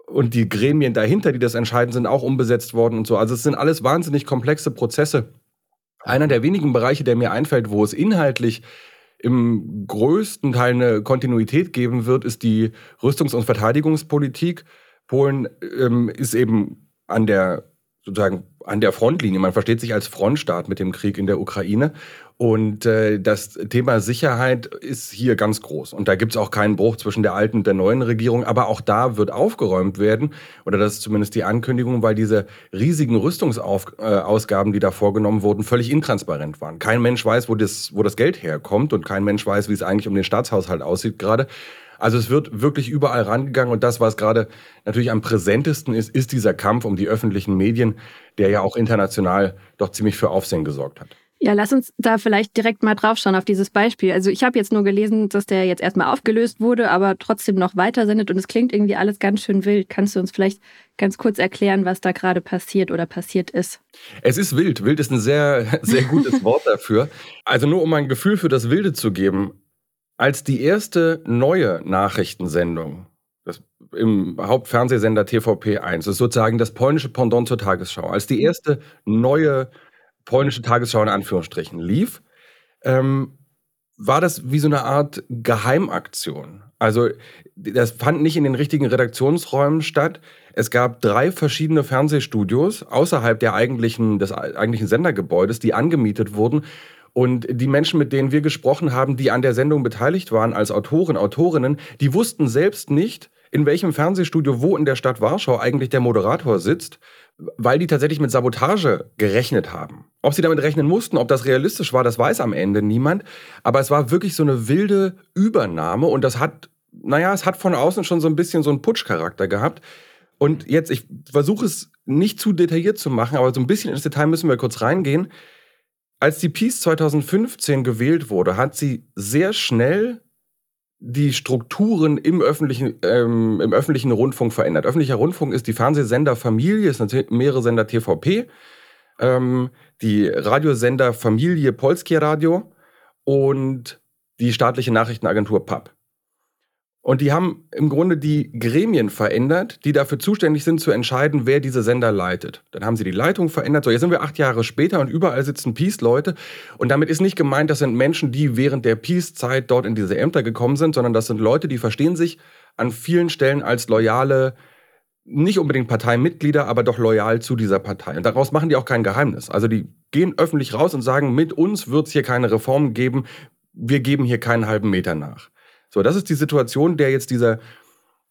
Und die Gremien dahinter, die das entscheiden, sind auch umbesetzt worden und so. Also es sind alles wahnsinnig komplexe Prozesse. Einer der wenigen Bereiche, der mir einfällt, wo es inhaltlich im größten Teil eine Kontinuität geben wird, ist die Rüstungs- und Verteidigungspolitik. Polen ähm, ist eben an der sozusagen an der Frontlinie. Man versteht sich als Frontstaat mit dem Krieg in der Ukraine. Und äh, das Thema Sicherheit ist hier ganz groß. Und da gibt es auch keinen Bruch zwischen der alten und der neuen Regierung. Aber auch da wird aufgeräumt werden, oder das ist zumindest die Ankündigung, weil diese riesigen Rüstungsausgaben, äh, die da vorgenommen wurden, völlig intransparent waren. Kein Mensch weiß, wo das, wo das Geld herkommt und kein Mensch weiß, wie es eigentlich um den Staatshaushalt aussieht gerade. Also es wird wirklich überall rangegangen und das, was gerade natürlich am präsentesten ist, ist dieser Kampf um die öffentlichen Medien, der ja auch international doch ziemlich für Aufsehen gesorgt hat. Ja, lass uns da vielleicht direkt mal draufschauen auf dieses Beispiel. Also ich habe jetzt nur gelesen, dass der jetzt erstmal aufgelöst wurde, aber trotzdem noch weiter sendet und es klingt irgendwie alles ganz schön wild. Kannst du uns vielleicht ganz kurz erklären, was da gerade passiert oder passiert ist? Es ist wild. Wild ist ein sehr, sehr gutes Wort dafür. Also nur um ein Gefühl für das Wilde zu geben. Als die erste neue Nachrichtensendung das, im Hauptfernsehsender TVP1, das ist sozusagen das polnische Pendant zur Tagesschau, als die erste neue polnische Tagesschau in Anführungsstrichen lief, ähm, war das wie so eine Art Geheimaktion. Also das fand nicht in den richtigen Redaktionsräumen statt. Es gab drei verschiedene Fernsehstudios außerhalb der eigentlichen, des eigentlichen Sendergebäudes, die angemietet wurden. Und die Menschen, mit denen wir gesprochen haben, die an der Sendung beteiligt waren als Autoren, Autorinnen, die wussten selbst nicht, in welchem Fernsehstudio wo in der Stadt Warschau eigentlich der Moderator sitzt, weil die tatsächlich mit Sabotage gerechnet haben. Ob sie damit rechnen mussten, ob das realistisch war, das weiß am Ende niemand. Aber es war wirklich so eine wilde Übernahme und das hat, naja, es hat von außen schon so ein bisschen so einen Putschcharakter gehabt. Und jetzt, ich versuche es nicht zu detailliert zu machen, aber so ein bisschen ins Detail müssen wir kurz reingehen. Als die Peace 2015 gewählt wurde, hat sie sehr schnell die Strukturen im öffentlichen, ähm, im öffentlichen Rundfunk verändert. Öffentlicher Rundfunk ist die Fernsehsenderfamilie, ist natürlich mehrere Sender TVP, ähm, die Radiosender Familie Polskie Radio und die staatliche Nachrichtenagentur PAP. Und die haben im Grunde die Gremien verändert, die dafür zuständig sind, zu entscheiden, wer diese Sender leitet. Dann haben sie die Leitung verändert. So, jetzt sind wir acht Jahre später und überall sitzen Peace-Leute. Und damit ist nicht gemeint, das sind Menschen, die während der Peace-Zeit dort in diese Ämter gekommen sind, sondern das sind Leute, die verstehen sich an vielen Stellen als loyale, nicht unbedingt Parteimitglieder, aber doch loyal zu dieser Partei. Und daraus machen die auch kein Geheimnis. Also die gehen öffentlich raus und sagen, mit uns wird es hier keine Reformen geben. Wir geben hier keinen halben Meter nach. So, das ist die Situation, der jetzt dieser,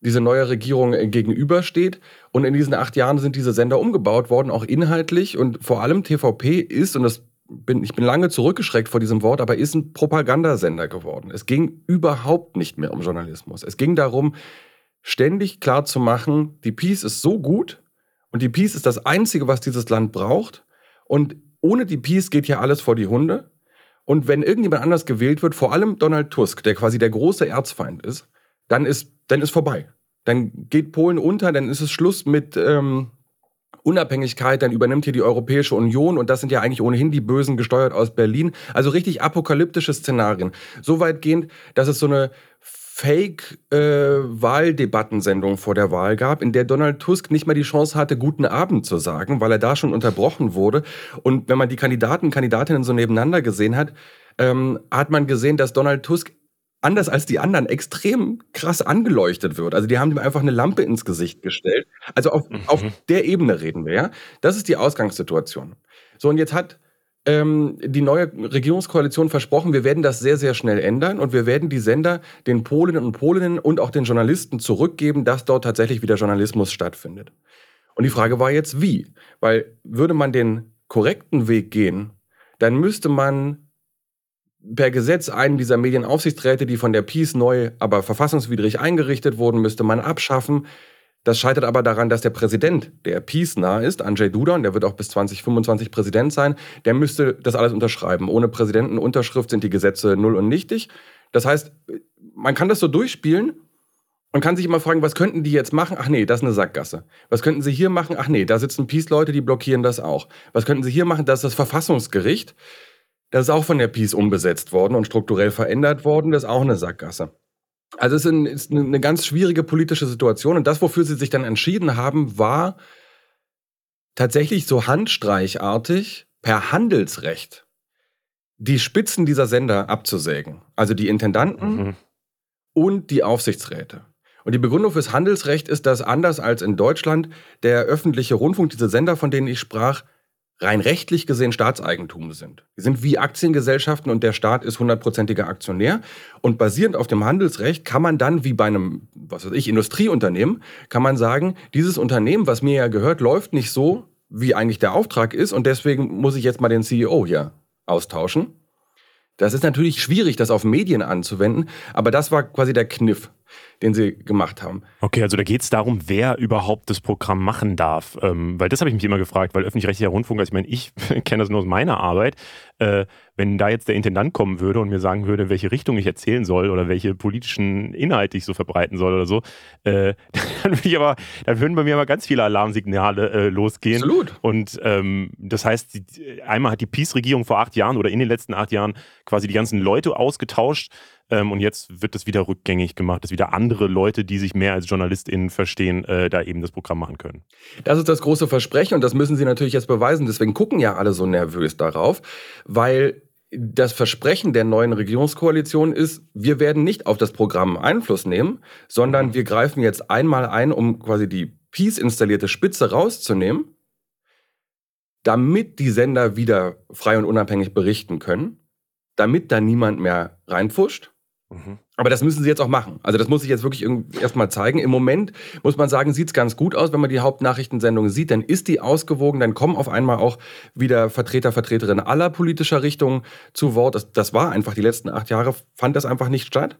diese neue Regierung äh, gegenübersteht. Und in diesen acht Jahren sind diese Sender umgebaut worden, auch inhaltlich. Und vor allem TVP ist, und das bin, ich bin lange zurückgeschreckt vor diesem Wort, aber ist ein Propagandasender geworden. Es ging überhaupt nicht mehr um Journalismus. Es ging darum, ständig klar zu machen, die Peace ist so gut und die Peace ist das Einzige, was dieses Land braucht. Und ohne die Peace geht hier alles vor die Hunde. Und wenn irgendjemand anders gewählt wird, vor allem Donald Tusk, der quasi der große Erzfeind ist, dann ist, dann ist vorbei. Dann geht Polen unter, dann ist es Schluss mit ähm, Unabhängigkeit, dann übernimmt hier die Europäische Union und das sind ja eigentlich ohnehin die Bösen gesteuert aus Berlin. Also richtig apokalyptische Szenarien. So weitgehend, dass es so eine Fake-Wahldebattensendung äh, vor der Wahl gab, in der Donald Tusk nicht mal die Chance hatte, guten Abend zu sagen, weil er da schon unterbrochen wurde. Und wenn man die Kandidaten, Kandidatinnen so nebeneinander gesehen hat, ähm, hat man gesehen, dass Donald Tusk anders als die anderen extrem krass angeleuchtet wird. Also die haben ihm einfach eine Lampe ins Gesicht gestellt. Also auf, mhm. auf der Ebene reden wir, ja. Das ist die Ausgangssituation. So, und jetzt hat ähm, die neue Regierungskoalition versprochen, wir werden das sehr, sehr schnell ändern und wir werden die Sender den Polinnen und Polinnen und auch den Journalisten zurückgeben, dass dort tatsächlich wieder Journalismus stattfindet. Und die Frage war jetzt, wie? Weil würde man den korrekten Weg gehen, dann müsste man per Gesetz einen dieser Medienaufsichtsräte, die von der Peace neu, aber verfassungswidrig eingerichtet wurden, müsste man abschaffen. Das scheitert aber daran, dass der Präsident, der Peace nah ist, Andrzej Duda, und der wird auch bis 2025 Präsident sein, der müsste das alles unterschreiben. Ohne Präsidentenunterschrift sind die Gesetze null und nichtig. Das heißt, man kann das so durchspielen und kann sich immer fragen, was könnten die jetzt machen? Ach nee, das ist eine Sackgasse. Was könnten sie hier machen? Ach nee, da sitzen Peace-Leute, die blockieren das auch. Was könnten sie hier machen? Das ist das Verfassungsgericht. Das ist auch von der Peace umbesetzt worden und strukturell verändert worden. Das ist auch eine Sackgasse. Also es ist eine ganz schwierige politische Situation. Und das, wofür sie sich dann entschieden haben, war tatsächlich so handstreichartig per Handelsrecht die Spitzen dieser Sender abzusägen. Also die Intendanten mhm. und die Aufsichtsräte. Und die Begründung fürs Handelsrecht ist, dass anders als in Deutschland der öffentliche Rundfunk, diese Sender, von denen ich sprach, rein rechtlich gesehen Staatseigentum sind. Die sind wie Aktiengesellschaften und der Staat ist hundertprozentiger Aktionär. Und basierend auf dem Handelsrecht kann man dann, wie bei einem, was weiß ich, Industrieunternehmen, kann man sagen, dieses Unternehmen, was mir ja gehört, läuft nicht so, wie eigentlich der Auftrag ist und deswegen muss ich jetzt mal den CEO hier austauschen. Das ist natürlich schwierig, das auf Medien anzuwenden, aber das war quasi der Kniff den sie gemacht haben. Okay, also da geht es darum, wer überhaupt das Programm machen darf. Ähm, weil das habe ich mich immer gefragt, weil öffentlich-rechtlicher Rundfunk, also ich meine, ich kenne das nur aus meiner Arbeit, äh, wenn da jetzt der Intendant kommen würde und mir sagen würde, welche Richtung ich erzählen soll oder welche politischen Inhalte ich so verbreiten soll oder so, äh, dann, würde ich aber, dann würden bei mir aber ganz viele Alarmsignale äh, losgehen. Absolut. Und ähm, das heißt, die, einmal hat die Peace-Regierung vor acht Jahren oder in den letzten acht Jahren quasi die ganzen Leute ausgetauscht, ähm, und jetzt wird das wieder rückgängig gemacht, dass wieder andere Leute, die sich mehr als JournalistInnen verstehen, äh, da eben das Programm machen können. Das ist das große Versprechen und das müssen sie natürlich jetzt beweisen. Deswegen gucken ja alle so nervös darauf, weil das Versprechen der neuen Regierungskoalition ist, wir werden nicht auf das Programm Einfluss nehmen, sondern wir greifen jetzt einmal ein, um quasi die Peace installierte Spitze rauszunehmen, damit die Sender wieder frei und unabhängig berichten können, damit da niemand mehr reinfuscht. Mhm. Aber das müssen sie jetzt auch machen. Also das muss ich jetzt wirklich erstmal zeigen. Im Moment muss man sagen, sieht es ganz gut aus, wenn man die Hauptnachrichtensendung sieht. Dann ist die ausgewogen, dann kommen auf einmal auch wieder Vertreter, Vertreterinnen aller politischer Richtungen zu Wort. Das, das war einfach die letzten acht Jahre, fand das einfach nicht statt.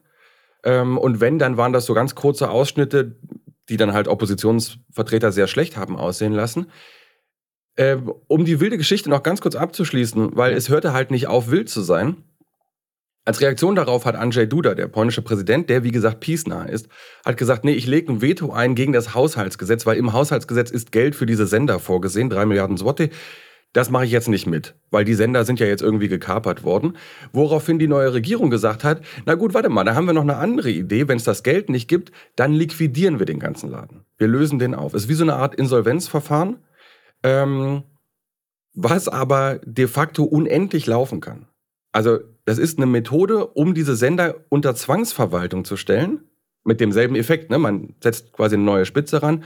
Ähm, und wenn, dann waren das so ganz kurze Ausschnitte, die dann halt Oppositionsvertreter sehr schlecht haben aussehen lassen. Ähm, um die wilde Geschichte noch ganz kurz abzuschließen, weil es hörte halt nicht auf, wild zu sein als Reaktion darauf hat Andrzej Duda, der polnische Präsident, der wie gesagt peace-nah ist, hat gesagt, nee, ich lege ein Veto ein gegen das Haushaltsgesetz, weil im Haushaltsgesetz ist Geld für diese Sender vorgesehen, drei Milliarden Zloty. Das mache ich jetzt nicht mit, weil die Sender sind ja jetzt irgendwie gekapert worden. Woraufhin die neue Regierung gesagt hat, na gut, warte mal, da haben wir noch eine andere Idee. Wenn es das Geld nicht gibt, dann liquidieren wir den ganzen Laden. Wir lösen den auf. Ist wie so eine Art Insolvenzverfahren, ähm, was aber de facto unendlich laufen kann. Also das ist eine Methode, um diese Sender unter Zwangsverwaltung zu stellen, mit demselben Effekt. Ne? Man setzt quasi eine neue Spitze ran.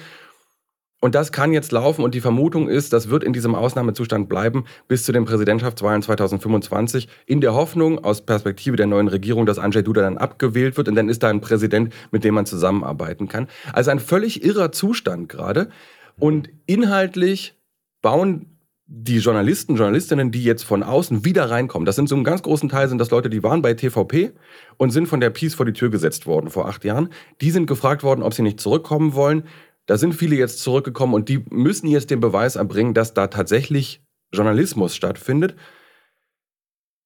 Und das kann jetzt laufen und die Vermutung ist, das wird in diesem Ausnahmezustand bleiben bis zu den Präsidentschaftswahlen 2025, in der Hoffnung aus Perspektive der neuen Regierung, dass Andrzej Duda dann abgewählt wird und dann ist da ein Präsident, mit dem man zusammenarbeiten kann. Also ein völlig irrer Zustand gerade. Und inhaltlich bauen die Journalisten, Journalistinnen, die jetzt von außen wieder reinkommen, das sind so einen ganz großen Teil sind das Leute, die waren bei TVP und sind von der Peace vor die Tür gesetzt worden vor acht Jahren. Die sind gefragt worden, ob sie nicht zurückkommen wollen. Da sind viele jetzt zurückgekommen und die müssen jetzt den Beweis erbringen, dass da tatsächlich Journalismus stattfindet.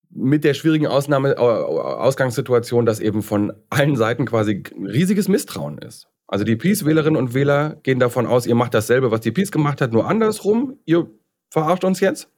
Mit der schwierigen Ausnahme, äh, Ausgangssituation, dass eben von allen Seiten quasi riesiges Misstrauen ist. Also die Peace-Wählerinnen und Wähler gehen davon aus, ihr macht dasselbe, was die Peace gemacht hat, nur andersrum. Ihr verarscht uns jetzt.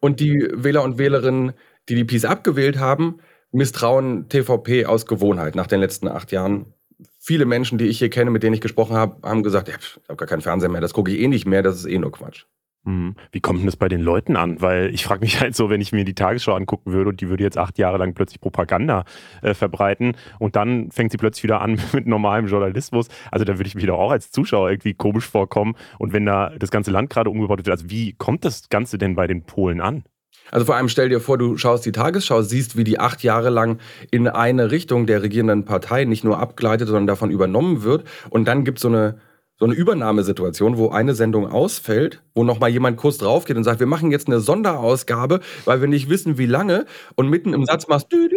Und die Wähler und Wählerinnen, die die Peace abgewählt haben, misstrauen TVP aus Gewohnheit nach den letzten acht Jahren. Viele Menschen, die ich hier kenne, mit denen ich gesprochen habe, haben gesagt, ich habe gar keinen Fernseher mehr, das gucke ich eh nicht mehr, das ist eh nur Quatsch. Mhm. Wie kommt denn das bei den Leuten an? Weil ich frage mich halt so, wenn ich mir die Tagesschau angucken würde und die würde jetzt acht Jahre lang plötzlich Propaganda äh, verbreiten und dann fängt sie plötzlich wieder an mit normalem Journalismus. Also da würde ich mich doch auch als Zuschauer irgendwie komisch vorkommen. Und wenn da das ganze Land gerade umgebaut wird, also wie kommt das Ganze denn bei den Polen an? Also vor allem stell dir vor, du schaust die Tagesschau, siehst, wie die acht Jahre lang in eine Richtung der regierenden Partei nicht nur abgleitet, sondern davon übernommen wird. Und dann gibt es so eine so eine Übernahmesituation, wo eine Sendung ausfällt, wo nochmal jemand kurz drauf geht und sagt, wir machen jetzt eine Sonderausgabe, weil wir nicht wissen, wie lange. Und mitten im Satz machst du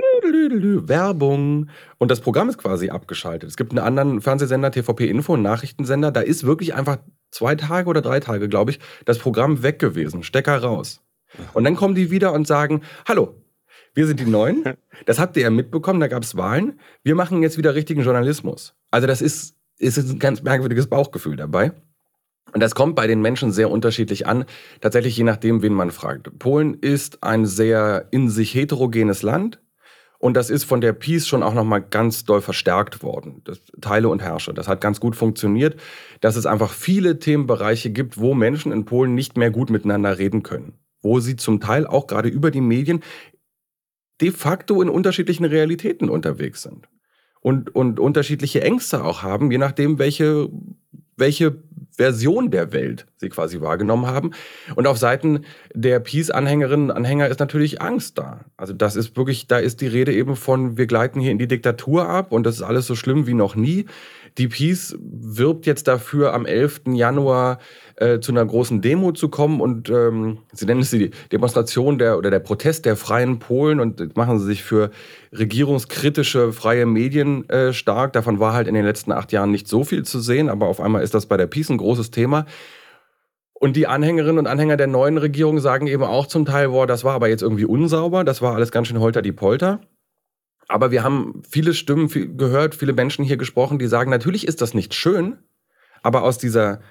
Werbung. Und das Programm ist quasi abgeschaltet. Es gibt einen anderen Fernsehsender, TVP Info, einen Nachrichtensender, da ist wirklich einfach zwei Tage oder drei Tage, glaube ich, das Programm weg gewesen. Stecker raus. Und dann kommen die wieder und sagen, hallo, wir sind die Neuen. Das habt ihr ja mitbekommen, da gab es Wahlen. Wir machen jetzt wieder richtigen Journalismus. Also das ist ist ein ganz merkwürdiges Bauchgefühl dabei. Und das kommt bei den Menschen sehr unterschiedlich an, tatsächlich je nachdem, wen man fragt. Polen ist ein sehr in sich heterogenes Land und das ist von der Peace schon auch nochmal ganz doll verstärkt worden. Das Teile und Herrsche. Das hat ganz gut funktioniert, dass es einfach viele Themenbereiche gibt, wo Menschen in Polen nicht mehr gut miteinander reden können. Wo sie zum Teil auch gerade über die Medien de facto in unterschiedlichen Realitäten unterwegs sind und, und unterschiedliche Ängste auch haben, je nachdem, welche, welche Version der Welt sie quasi wahrgenommen haben. Und auf Seiten der Peace-Anhängerinnen und Anhänger ist natürlich Angst da. Also das ist wirklich, da ist die Rede eben von, wir gleiten hier in die Diktatur ab und das ist alles so schlimm wie noch nie. Die Peace wirbt jetzt dafür, am 11. Januar äh, zu einer großen Demo zu kommen und ähm, sie nennen es die Demonstration der oder der Protest der freien Polen und machen sie sich für regierungskritische freie Medien äh, stark. Davon war halt in den letzten acht Jahren nicht so viel zu sehen, aber auf einmal ist das bei der Peace ein großes Thema. Und die Anhängerinnen und Anhänger der neuen Regierung sagen eben auch zum Teil, boah, das war aber jetzt irgendwie unsauber, das war alles ganz schön holter die Polter. Aber wir haben viele Stimmen gehört, viele Menschen hier gesprochen, die sagen, natürlich ist das nicht schön, aber aus dieser,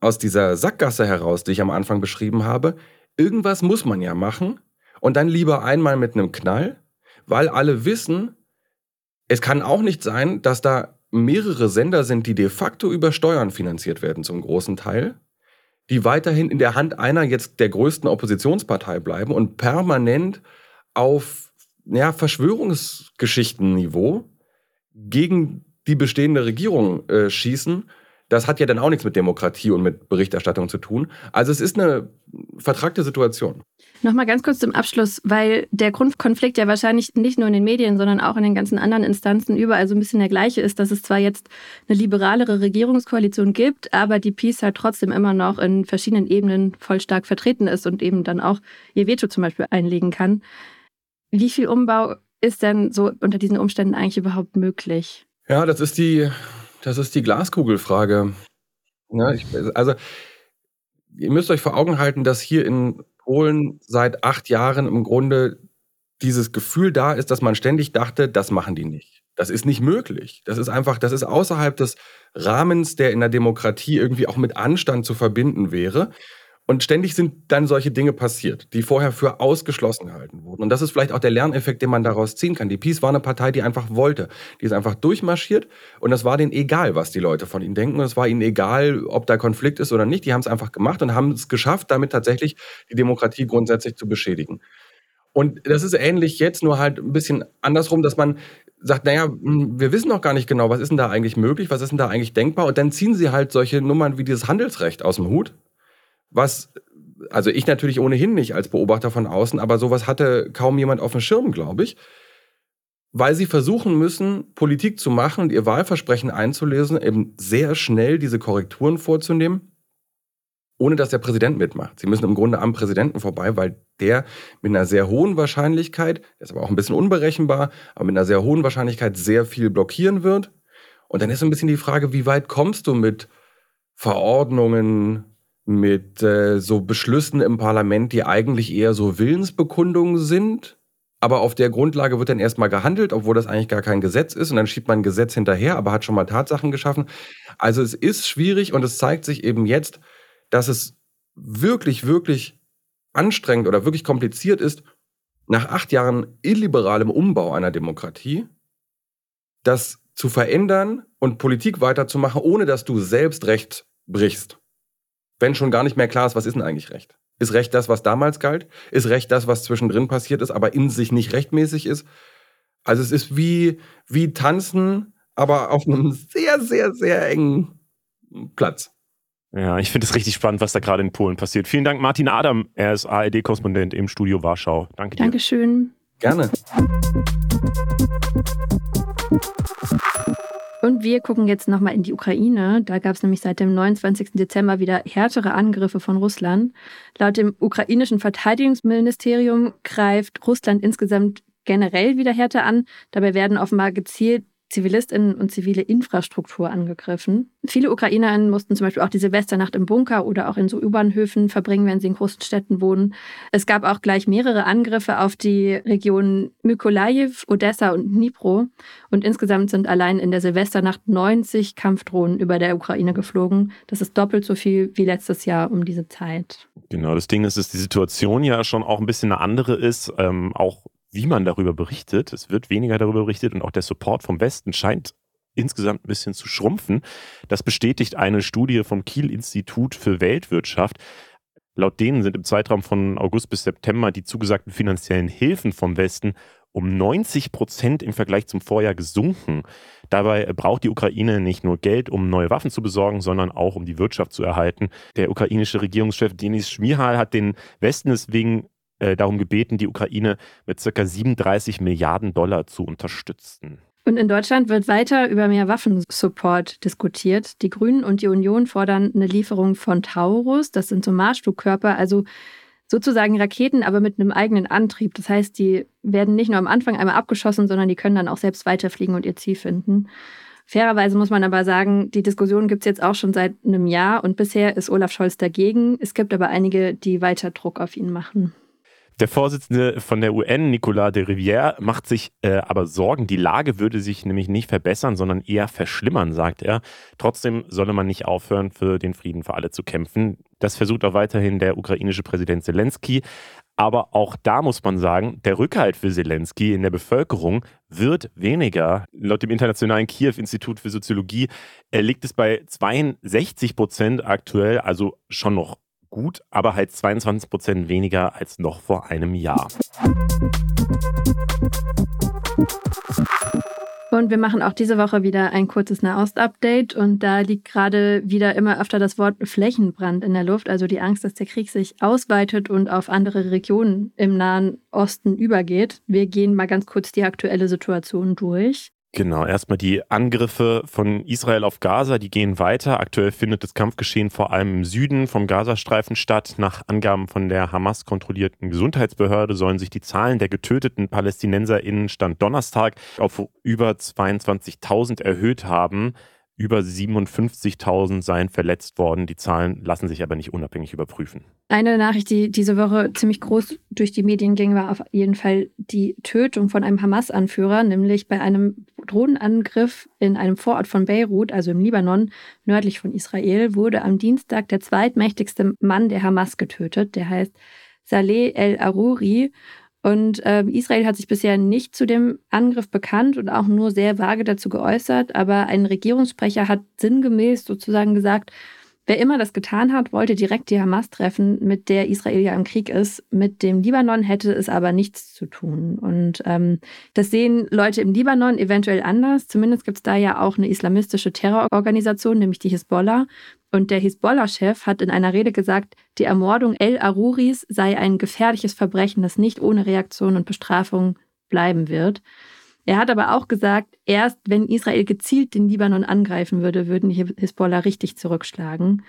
aus dieser Sackgasse heraus, die ich am Anfang beschrieben habe, irgendwas muss man ja machen und dann lieber einmal mit einem Knall, weil alle wissen, es kann auch nicht sein, dass da mehrere Sender sind, die de facto über Steuern finanziert werden zum großen Teil, die weiterhin in der Hand einer jetzt der größten Oppositionspartei bleiben und permanent auf ja, Verschwörungsgeschichtenniveau gegen die bestehende Regierung äh, schießen das hat ja dann auch nichts mit Demokratie und mit Berichterstattung zu tun. Also es ist eine vertragte Situation. Nochmal ganz kurz zum Abschluss, weil der Grundkonflikt ja wahrscheinlich nicht nur in den Medien, sondern auch in den ganzen anderen Instanzen überall so ein bisschen der gleiche ist, dass es zwar jetzt eine liberalere Regierungskoalition gibt, aber die Peace halt trotzdem immer noch in verschiedenen Ebenen voll stark vertreten ist und eben dann auch ihr Veto zum Beispiel einlegen kann. Wie viel Umbau ist denn so unter diesen Umständen eigentlich überhaupt möglich? Ja, das ist die das ist die Glaskugelfrage. Ja, ich, also, ihr müsst euch vor Augen halten, dass hier in Polen seit acht Jahren im Grunde dieses Gefühl da ist, dass man ständig dachte, das machen die nicht. Das ist nicht möglich. Das ist einfach, das ist außerhalb des Rahmens, der in der Demokratie irgendwie auch mit Anstand zu verbinden wäre. Und ständig sind dann solche Dinge passiert, die vorher für ausgeschlossen gehalten wurden. Und das ist vielleicht auch der Lerneffekt, den man daraus ziehen kann. Die Peace war eine Partei, die einfach wollte. Die ist einfach durchmarschiert und es war denen egal, was die Leute von ihnen denken. Und es war ihnen egal, ob da Konflikt ist oder nicht. Die haben es einfach gemacht und haben es geschafft, damit tatsächlich die Demokratie grundsätzlich zu beschädigen. Und das ist ähnlich jetzt, nur halt ein bisschen andersrum, dass man sagt, naja, hm, wir wissen noch gar nicht genau, was ist denn da eigentlich möglich, was ist denn da eigentlich denkbar. Und dann ziehen sie halt solche Nummern wie dieses Handelsrecht aus dem Hut was, also ich natürlich ohnehin nicht als Beobachter von außen, aber sowas hatte kaum jemand auf dem Schirm, glaube ich. Weil sie versuchen müssen, Politik zu machen und ihr Wahlversprechen einzulesen, eben sehr schnell diese Korrekturen vorzunehmen, ohne dass der Präsident mitmacht. Sie müssen im Grunde am Präsidenten vorbei, weil der mit einer sehr hohen Wahrscheinlichkeit, der ist aber auch ein bisschen unberechenbar, aber mit einer sehr hohen Wahrscheinlichkeit sehr viel blockieren wird. Und dann ist so ein bisschen die Frage, wie weit kommst du mit Verordnungen, mit äh, so Beschlüssen im Parlament, die eigentlich eher so Willensbekundungen sind. Aber auf der Grundlage wird dann erstmal gehandelt, obwohl das eigentlich gar kein Gesetz ist. Und dann schiebt man ein Gesetz hinterher, aber hat schon mal Tatsachen geschaffen. Also es ist schwierig und es zeigt sich eben jetzt, dass es wirklich, wirklich anstrengend oder wirklich kompliziert ist, nach acht Jahren illiberalem Umbau einer Demokratie, das zu verändern und Politik weiterzumachen, ohne dass du selbst Recht brichst wenn schon gar nicht mehr klar ist, was ist denn eigentlich Recht? Ist Recht das, was damals galt? Ist Recht das, was zwischendrin passiert ist, aber in sich nicht rechtmäßig ist? Also es ist wie, wie Tanzen, aber auf einem sehr, sehr, sehr engen Platz. Ja, ich finde es richtig spannend, was da gerade in Polen passiert. Vielen Dank, Martin Adam. Er ist ARD-Korrespondent im Studio Warschau. Danke dir. Dankeschön. Gerne. Und wir gucken jetzt nochmal in die Ukraine. Da gab es nämlich seit dem 29. Dezember wieder härtere Angriffe von Russland. Laut dem ukrainischen Verteidigungsministerium greift Russland insgesamt generell wieder härter an. Dabei werden offenbar gezielt ZivilistInnen und zivile Infrastruktur angegriffen. Viele UkrainerInnen mussten zum Beispiel auch die Silvesternacht im Bunker oder auch in so U-Bahnhöfen verbringen, wenn sie in großen Städten wohnen. Es gab auch gleich mehrere Angriffe auf die Regionen Mykolajiw, Odessa und Dnipro. Und insgesamt sind allein in der Silvesternacht 90 Kampfdrohnen über der Ukraine geflogen. Das ist doppelt so viel wie letztes Jahr um diese Zeit. Genau, das Ding ist, dass die Situation ja schon auch ein bisschen eine andere ist. Ähm, auch wie man darüber berichtet. Es wird weniger darüber berichtet und auch der Support vom Westen scheint insgesamt ein bisschen zu schrumpfen. Das bestätigt eine Studie vom Kiel-Institut für Weltwirtschaft. Laut denen sind im Zeitraum von August bis September die zugesagten finanziellen Hilfen vom Westen um 90 Prozent im Vergleich zum Vorjahr gesunken. Dabei braucht die Ukraine nicht nur Geld, um neue Waffen zu besorgen, sondern auch, um die Wirtschaft zu erhalten. Der ukrainische Regierungschef Denis Schmihal hat den Westen deswegen äh, darum gebeten, die Ukraine mit ca. 37 Milliarden Dollar zu unterstützen. Und in Deutschland wird weiter über mehr Waffensupport diskutiert. Die Grünen und die Union fordern eine Lieferung von Taurus. Das sind so Marschflugkörper, also sozusagen Raketen, aber mit einem eigenen Antrieb. Das heißt, die werden nicht nur am Anfang einmal abgeschossen, sondern die können dann auch selbst weiterfliegen und ihr Ziel finden. Fairerweise muss man aber sagen, die Diskussion gibt es jetzt auch schon seit einem Jahr und bisher ist Olaf Scholz dagegen. Es gibt aber einige, die weiter Druck auf ihn machen. Der Vorsitzende von der UN, Nicolas de Rivière, macht sich äh, aber Sorgen. Die Lage würde sich nämlich nicht verbessern, sondern eher verschlimmern, sagt er. Trotzdem solle man nicht aufhören, für den Frieden für alle zu kämpfen. Das versucht auch weiterhin der ukrainische Präsident Zelensky. Aber auch da muss man sagen, der Rückhalt für Zelensky in der Bevölkerung wird weniger. Laut dem Internationalen Kiew-Institut für Soziologie äh, liegt es bei 62 Prozent aktuell, also schon noch gut, aber halt 22 Prozent weniger als noch vor einem Jahr. Und wir machen auch diese Woche wieder ein kurzes Nahost-Update. Und da liegt gerade wieder immer öfter das Wort Flächenbrand in der Luft, also die Angst, dass der Krieg sich ausweitet und auf andere Regionen im Nahen Osten übergeht. Wir gehen mal ganz kurz die aktuelle Situation durch. Genau, erstmal die Angriffe von Israel auf Gaza, die gehen weiter. Aktuell findet das Kampfgeschehen vor allem im Süden vom Gazastreifen statt. Nach Angaben von der Hamas kontrollierten Gesundheitsbehörde sollen sich die Zahlen der getöteten PalästinenserInnen Stand Donnerstag auf über 22.000 erhöht haben. Über 57.000 seien verletzt worden. Die Zahlen lassen sich aber nicht unabhängig überprüfen. Eine Nachricht, die diese Woche ziemlich groß durch die Medien ging, war auf jeden Fall die Tötung von einem Hamas-Anführer, nämlich bei einem Drohnenangriff in einem Vorort von Beirut, also im Libanon, nördlich von Israel, wurde am Dienstag der zweitmächtigste Mann der Hamas getötet. Der heißt Saleh el-Aruri und äh, Israel hat sich bisher nicht zu dem Angriff bekannt und auch nur sehr vage dazu geäußert. Aber ein Regierungssprecher hat sinngemäß sozusagen gesagt, wer immer das getan hat, wollte direkt die Hamas treffen, mit der Israel ja im Krieg ist. Mit dem Libanon hätte es aber nichts zu tun. Und ähm, das sehen Leute im Libanon eventuell anders. Zumindest gibt es da ja auch eine islamistische Terrororganisation, nämlich die Hisbollah. Und der Hisbollah-Chef hat in einer Rede gesagt, die Ermordung El-Aruris sei ein gefährliches Verbrechen, das nicht ohne Reaktion und Bestrafung bleiben wird. Er hat aber auch gesagt, erst wenn Israel gezielt den Libanon angreifen würde, würden die Hisbollah richtig zurückschlagen.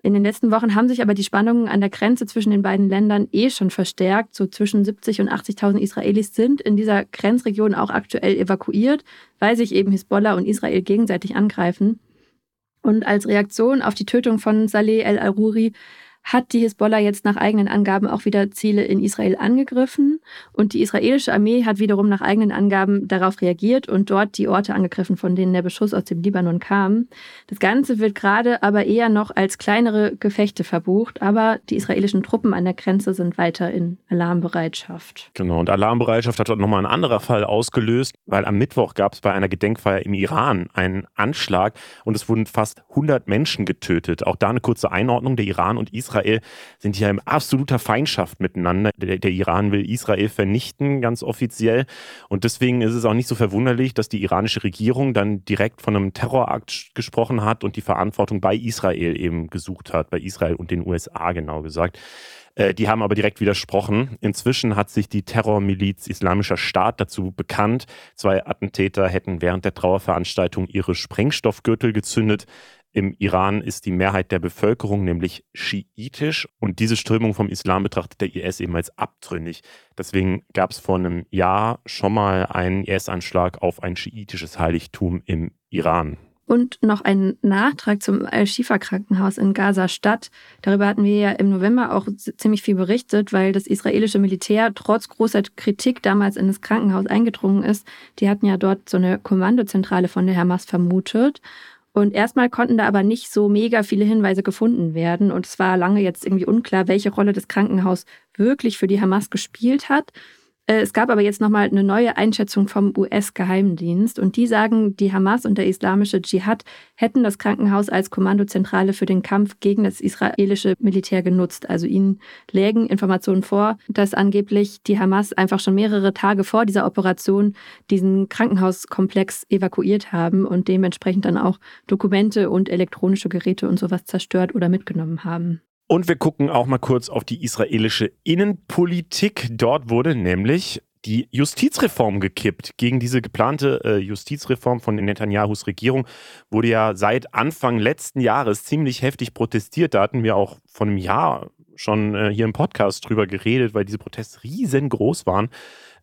In den letzten Wochen haben sich aber die Spannungen an der Grenze zwischen den beiden Ländern eh schon verstärkt. So zwischen 70 und 80.000 Israelis sind in dieser Grenzregion auch aktuell evakuiert, weil sich eben Hisbollah und Israel gegenseitig angreifen. Und als Reaktion auf die Tötung von Saleh el-Aruri hat die Hisbollah jetzt nach eigenen Angaben auch wieder Ziele in Israel angegriffen. Und die israelische Armee hat wiederum nach eigenen Angaben darauf reagiert und dort die Orte angegriffen, von denen der Beschuss aus dem Libanon kam. Das Ganze wird gerade aber eher noch als kleinere Gefechte verbucht, aber die israelischen Truppen an der Grenze sind weiter in Alarmbereitschaft. Genau, und Alarmbereitschaft hat dort nochmal ein anderer Fall ausgelöst, weil am Mittwoch gab es bei einer Gedenkfeier im Iran einen Anschlag und es wurden fast 100 Menschen getötet. Auch da eine kurze Einordnung. Der Iran und Israel Israel sind ja in absoluter Feindschaft miteinander. Der, der, Iran will Israel vernichten, ganz offiziell. Und deswegen ist es auch nicht so verwunderlich, dass die iranische Regierung dann direkt von einem Terrorakt gesprochen hat und die Verantwortung bei Israel eben gesucht hat, bei Israel und den USA genau gesagt. Äh, die haben aber direkt widersprochen. Inzwischen hat sich die Terrormiliz Islamischer Staat dazu bekannt. Zwei Attentäter hätten während der Trauerveranstaltung ihre Sprengstoffgürtel gezündet. Im Iran ist die Mehrheit der Bevölkerung nämlich schiitisch und diese Strömung vom Islam betrachtet der IS eben als abtrünnig. Deswegen gab es vor einem Jahr schon mal einen IS-Anschlag auf ein schiitisches Heiligtum im Iran. Und noch ein Nachtrag zum Al-Shifa-Krankenhaus in Gaza-Stadt. Darüber hatten wir ja im November auch ziemlich viel berichtet, weil das israelische Militär trotz großer Kritik damals in das Krankenhaus eingedrungen ist. Die hatten ja dort so eine Kommandozentrale von der Hamas vermutet. Und erstmal konnten da aber nicht so mega viele Hinweise gefunden werden. Und es war lange jetzt irgendwie unklar, welche Rolle das Krankenhaus wirklich für die Hamas gespielt hat. Äh, es gab aber jetzt nochmal eine neue Einschätzung vom US-Geheimdienst und die sagen, die Hamas und der islamische Dschihad hätten das Krankenhaus als Kommandozentrale für den Kampf gegen das israelische Militär genutzt. Also ihnen lägen Informationen vor, dass angeblich die Hamas einfach schon mehrere Tage vor dieser Operation diesen Krankenhauskomplex evakuiert haben und dementsprechend dann auch Dokumente und elektronische Geräte und sowas zerstört oder mitgenommen haben. Und wir gucken auch mal kurz auf die israelische Innenpolitik. Dort wurde nämlich die Justizreform gekippt. Gegen diese geplante äh, Justizreform von Netanyahus Regierung wurde ja seit Anfang letzten Jahres ziemlich heftig protestiert. Da hatten wir auch vor einem Jahr schon äh, hier im Podcast drüber geredet, weil diese Proteste riesengroß waren.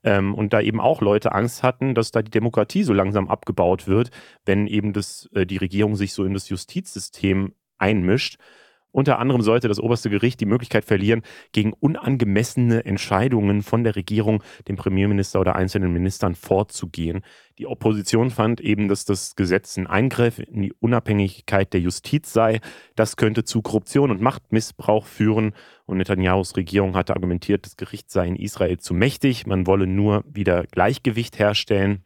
Ähm, und da eben auch Leute Angst hatten, dass da die Demokratie so langsam abgebaut wird, wenn eben das, äh, die Regierung sich so in das Justizsystem einmischt. Unter anderem sollte das oberste Gericht die Möglichkeit verlieren, gegen unangemessene Entscheidungen von der Regierung, dem Premierminister oder einzelnen Ministern vorzugehen. Die Opposition fand eben, dass das Gesetz ein Eingriff in die Unabhängigkeit der Justiz sei. Das könnte zu Korruption und Machtmissbrauch führen. Und Netanyahus Regierung hatte argumentiert, das Gericht sei in Israel zu mächtig. Man wolle nur wieder Gleichgewicht herstellen.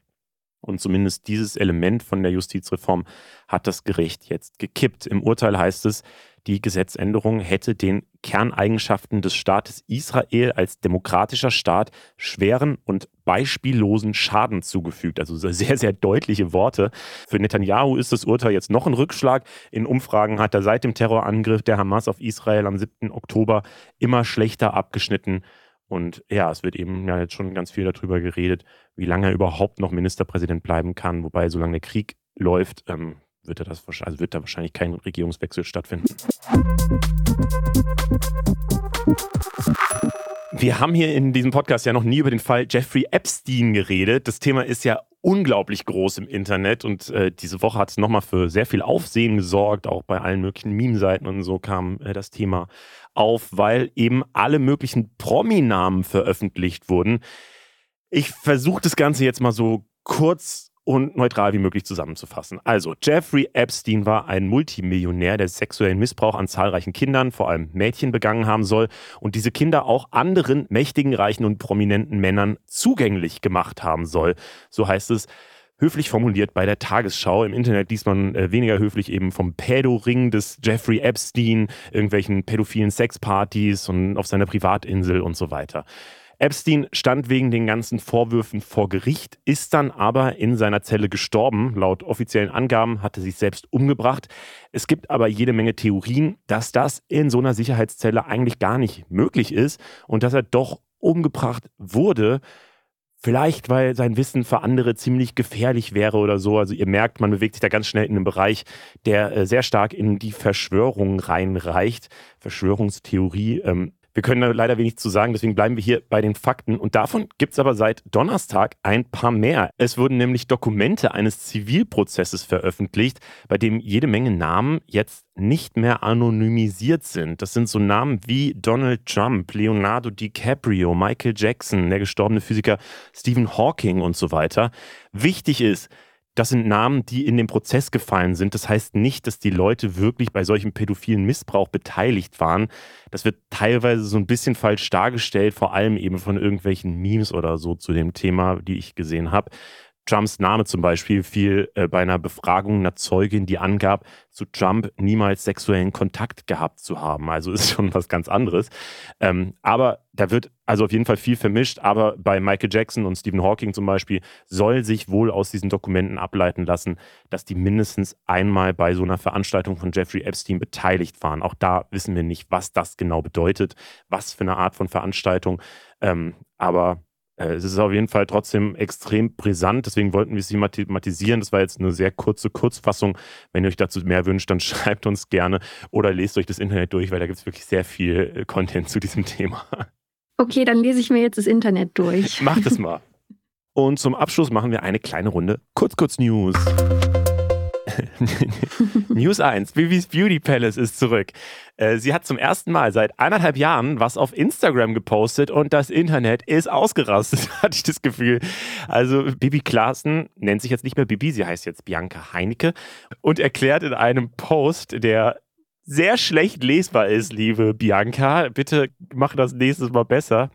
Und zumindest dieses Element von der Justizreform hat das Gericht jetzt gekippt. Im Urteil heißt es, die Gesetzänderung hätte den Kerneigenschaften des Staates Israel als demokratischer Staat schweren und beispiellosen Schaden zugefügt. Also sehr, sehr deutliche Worte. Für Netanyahu ist das Urteil jetzt noch ein Rückschlag. In Umfragen hat er seit dem Terrorangriff der Hamas auf Israel am 7. Oktober immer schlechter abgeschnitten. Und ja, es wird eben ja jetzt schon ganz viel darüber geredet, wie lange er überhaupt noch Ministerpräsident bleiben kann. Wobei, solange der Krieg läuft, ähm, wird, er das, also wird da wahrscheinlich kein Regierungswechsel stattfinden. Wir haben hier in diesem Podcast ja noch nie über den Fall Jeffrey Epstein geredet. Das Thema ist ja unglaublich groß im Internet und äh, diese Woche hat es nochmal für sehr viel Aufsehen gesorgt. Auch bei allen möglichen Meme-Seiten und so kam äh, das Thema auf, weil eben alle möglichen Prominamen veröffentlicht wurden. Ich versuche das Ganze jetzt mal so kurz und neutral wie möglich zusammenzufassen. Also, Jeffrey Epstein war ein Multimillionär, der sexuellen Missbrauch an zahlreichen Kindern, vor allem Mädchen, begangen haben soll und diese Kinder auch anderen mächtigen, reichen und prominenten Männern zugänglich gemacht haben soll. So heißt es höflich formuliert bei der Tagesschau. Im Internet liest man äh, weniger höflich eben vom Pädoring des Jeffrey Epstein, irgendwelchen pädophilen Sexpartys und auf seiner Privatinsel und so weiter. Epstein stand wegen den ganzen Vorwürfen vor Gericht, ist dann aber in seiner Zelle gestorben. Laut offiziellen Angaben hatte sich selbst umgebracht. Es gibt aber jede Menge Theorien, dass das in so einer Sicherheitszelle eigentlich gar nicht möglich ist und dass er doch umgebracht wurde. Vielleicht, weil sein Wissen für andere ziemlich gefährlich wäre oder so. Also ihr merkt, man bewegt sich da ganz schnell in einem Bereich, der äh, sehr stark in die Verschwörung reinreicht. Verschwörungstheorie. Ähm, wir können da leider wenig zu sagen, deswegen bleiben wir hier bei den Fakten. Und davon gibt es aber seit Donnerstag ein paar mehr. Es wurden nämlich Dokumente eines Zivilprozesses veröffentlicht, bei dem jede Menge Namen jetzt nicht mehr anonymisiert sind. Das sind so Namen wie Donald Trump, Leonardo DiCaprio, Michael Jackson, der gestorbene Physiker Stephen Hawking und so weiter. Wichtig ist, das sind Namen, die in den Prozess gefallen sind. Das heißt nicht, dass die Leute wirklich bei solchem pädophilen Missbrauch beteiligt waren. Das wird teilweise so ein bisschen falsch dargestellt, vor allem eben von irgendwelchen Memes oder so zu dem Thema, die ich gesehen habe. Trumps Name zum Beispiel fiel äh, bei einer Befragung einer Zeugin, die angab, zu Trump niemals sexuellen Kontakt gehabt zu haben. Also ist schon was ganz anderes. Ähm, aber da wird also auf jeden Fall viel vermischt. Aber bei Michael Jackson und Stephen Hawking zum Beispiel soll sich wohl aus diesen Dokumenten ableiten lassen, dass die mindestens einmal bei so einer Veranstaltung von Jeffrey Epstein beteiligt waren. Auch da wissen wir nicht, was das genau bedeutet, was für eine Art von Veranstaltung. Ähm, aber es ist auf jeden Fall trotzdem extrem brisant, deswegen wollten wir es hier thematisieren. Das war jetzt eine sehr kurze Kurzfassung. Wenn ihr euch dazu mehr wünscht, dann schreibt uns gerne oder lest euch das Internet durch, weil da gibt es wirklich sehr viel äh, Content zu diesem Thema. Okay, dann lese ich mir jetzt das Internet durch. Macht es mal. Und zum Abschluss machen wir eine kleine Runde Kurz-Kurz-News. News 1. Bibis Beauty Palace ist zurück. Äh, sie hat zum ersten Mal seit eineinhalb Jahren was auf Instagram gepostet und das Internet ist ausgerastet, hatte ich das Gefühl. Also Bibi Klaassen nennt sich jetzt nicht mehr Bibi, sie heißt jetzt Bianca Heinecke und erklärt in einem Post, der sehr schlecht lesbar ist, liebe Bianca, bitte mach das nächstes Mal besser.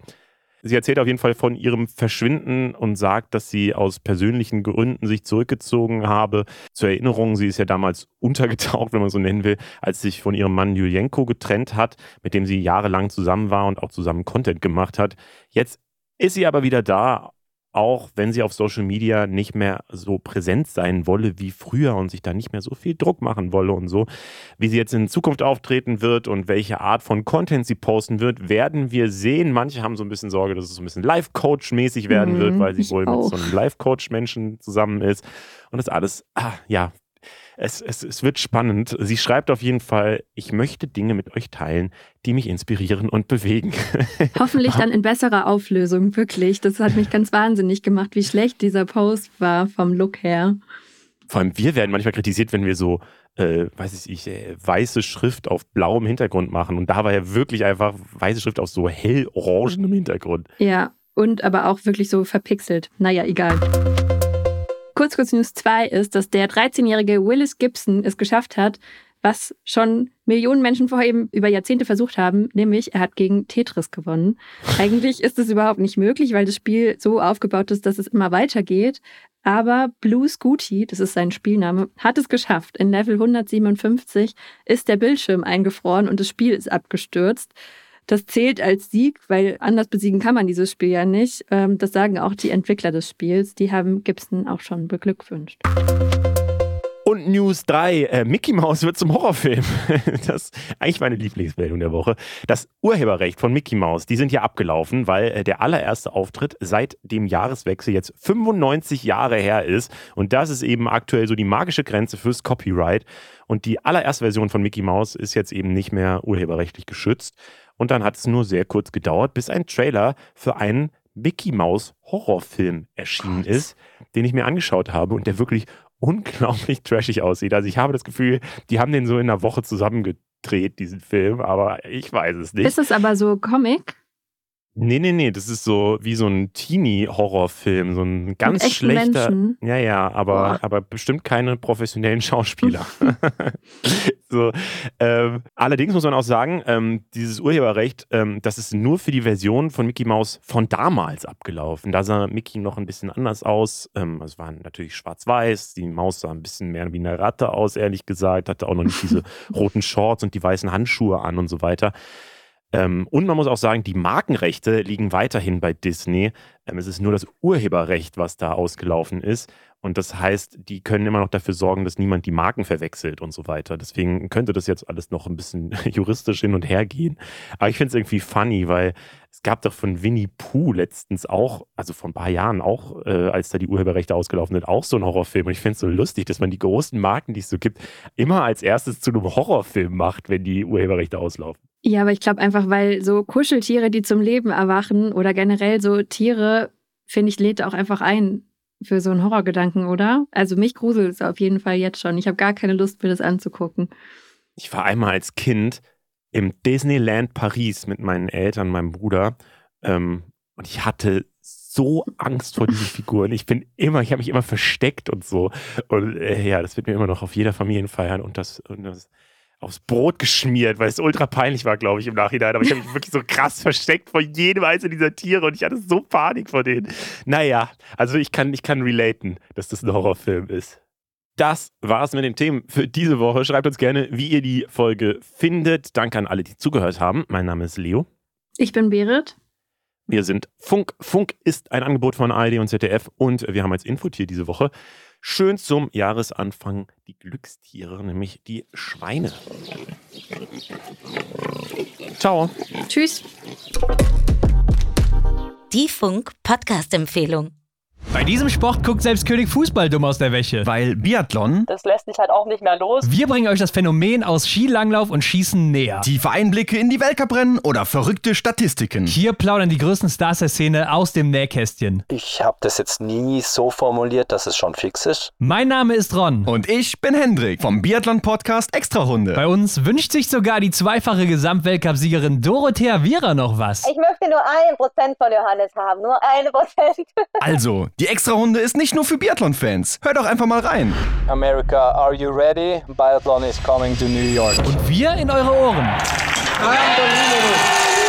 Sie erzählt auf jeden Fall von ihrem Verschwinden und sagt, dass sie aus persönlichen Gründen sich zurückgezogen habe. Zur Erinnerung, sie ist ja damals untergetaucht, wenn man so nennen will, als sich von ihrem Mann Julienko getrennt hat, mit dem sie jahrelang zusammen war und auch zusammen Content gemacht hat. Jetzt ist sie aber wieder da, auch wenn sie auf Social Media nicht mehr so präsent sein wolle wie früher und sich da nicht mehr so viel Druck machen wolle und so. Wie sie jetzt in Zukunft auftreten wird und welche Art von Content sie posten wird, werden wir sehen. Manche haben so ein bisschen Sorge, dass es so ein bisschen Life-Coach-mäßig werden mhm, wird, weil sie wohl auch. mit so einem Life-Coach-Menschen zusammen ist. Und das alles, ah, ja, es, es, es wird spannend. Sie schreibt auf jeden Fall, ich möchte Dinge mit euch teilen, die mich inspirieren und bewegen. Hoffentlich dann in besserer Auflösung, wirklich. Das hat mich ganz wahnsinnig gemacht, wie schlecht dieser Post war vom Look her. Vor allem wir werden manchmal kritisiert, wenn wir so, äh, weiß ich, äh, weiße Schrift auf blauem Hintergrund machen. Und da war ja wirklich einfach weiße Schrift auf so hellorangenem Hintergrund. Ja, und aber auch wirklich so verpixelt. Naja, egal. Kurz, kurz News 2 ist, dass der 13-jährige Willis Gibson es geschafft hat, was schon Millionen Menschen vorher eben über Jahrzehnte versucht haben, nämlich er hat gegen Tetris gewonnen. Eigentlich ist es überhaupt nicht möglich, weil das Spiel so aufgebaut ist, dass es immer weitergeht. Aber Blue Scooty, das ist sein Spielname, hat es geschafft. In Level 157 ist der Bildschirm eingefroren und das Spiel ist abgestürzt. Das zählt als Sieg, weil anders besiegen kann man dieses Spiel ja nicht. Ähm, das sagen auch die Entwickler des Spiels. Die haben Gibson auch schon beglückwünscht. Und News 3, äh, Mickey Mouse wird zum Horrorfilm. Das ist eigentlich meine Lieblingsmeldung der Woche. Das Urheberrecht von Mickey Mouse, die sind ja abgelaufen, weil äh, der allererste Auftritt seit dem Jahreswechsel jetzt 95 Jahre her ist. Und das ist eben aktuell so die magische Grenze fürs Copyright. Und die allererste Version von Mickey Mouse ist jetzt eben nicht mehr urheberrechtlich geschützt. Und dann hat es nur sehr kurz gedauert, bis ein Trailer für einen Mickey Mouse Horrorfilm erschienen ist, den ich mir angeschaut habe und der wirklich unglaublich trashig aussieht. Also ich habe das Gefühl, die haben den so in einer Woche zusammengedreht, diesen Film, aber ich weiß es nicht. Ist es aber so Comic? Nee, nee, nee, das ist so wie so ein Teenie-Horrorfilm, so ein ganz schlechter. Menschen? Ja, ja, aber, aber bestimmt keine professionellen Schauspieler. so, ähm, allerdings muss man auch sagen, ähm, dieses Urheberrecht, ähm, das ist nur für die Version von Mickey Mouse von damals abgelaufen. Da sah Mickey noch ein bisschen anders aus. Ähm, es war natürlich schwarz-weiß, die Maus sah ein bisschen mehr wie eine Ratte aus, ehrlich gesagt, hatte auch noch nicht diese roten Shorts und die weißen Handschuhe an und so weiter. Ähm, und man muss auch sagen, die Markenrechte liegen weiterhin bei Disney. Ähm, es ist nur das Urheberrecht, was da ausgelaufen ist. Und das heißt, die können immer noch dafür sorgen, dass niemand die Marken verwechselt und so weiter. Deswegen könnte das jetzt alles noch ein bisschen juristisch hin und her gehen. Aber ich finde es irgendwie funny, weil es gab doch von Winnie Pooh letztens auch, also vor ein paar Jahren auch, äh, als da die Urheberrechte ausgelaufen sind, auch so ein Horrorfilm. Und ich finde es so lustig, dass man die großen Marken, die es so gibt, immer als erstes zu einem Horrorfilm macht, wenn die Urheberrechte auslaufen. Ja, aber ich glaube einfach, weil so Kuscheltiere, die zum Leben erwachen oder generell so Tiere, finde ich, lädt auch einfach ein für so einen Horrorgedanken, oder? Also mich gruselt es auf jeden Fall jetzt schon. Ich habe gar keine Lust, mir das anzugucken. Ich war einmal als Kind im Disneyland Paris mit meinen Eltern, meinem Bruder. Ähm, und ich hatte so Angst vor diesen Figuren. Ich bin immer, ich habe mich immer versteckt und so. Und äh, ja, das wird mir immer noch auf jeder Familienfeier und das, und das aufs Brot geschmiert, weil es ultra peinlich war, glaube ich, im Nachhinein. Aber ich habe mich wirklich so krass versteckt vor jedem einzelnen dieser Tiere und ich hatte so Panik vor denen. Naja, also ich kann, ich kann relaten, dass das ein Horrorfilm ist. Das war's mit den Themen für diese Woche. Schreibt uns gerne, wie ihr die Folge findet. Danke an alle, die zugehört haben. Mein Name ist Leo. Ich bin Berit. Wir sind Funk. Funk ist ein Angebot von ARD und ZDF und wir haben als Infotier diese Woche schön zum Jahresanfang die Glückstiere, nämlich die Schweine. Ciao. Tschüss. Die Funk Podcast Empfehlung. Bei diesem Sport guckt selbst König Fußball dumm aus der Wäsche. Weil Biathlon, Das lässt sich halt auch nicht mehr los. Wir bringen euch das Phänomen aus Skilanglauf und Schießen näher. tiefe Einblicke in die Weltcuprennen oder verrückte Statistiken. Hier plaudern die größten Stars der Szene aus dem Nähkästchen. Ich habe das jetzt nie so formuliert, dass es schon fix ist. Mein Name ist Ron. Und ich bin Hendrik vom Biathlon-Podcast Extrarunde. Bei uns wünscht sich sogar die zweifache Gesamtweltcup-Siegerin Dorothea Viera noch was. Ich möchte nur ein Prozent von Johannes haben. Nur ein Prozent. Also, die Extrarunde ist nicht nur für Biathlon-Fans. Hört doch einfach mal rein. America, are you ready? Biathlon is coming to New York. Und wir in eure Ohren. Unbelievable.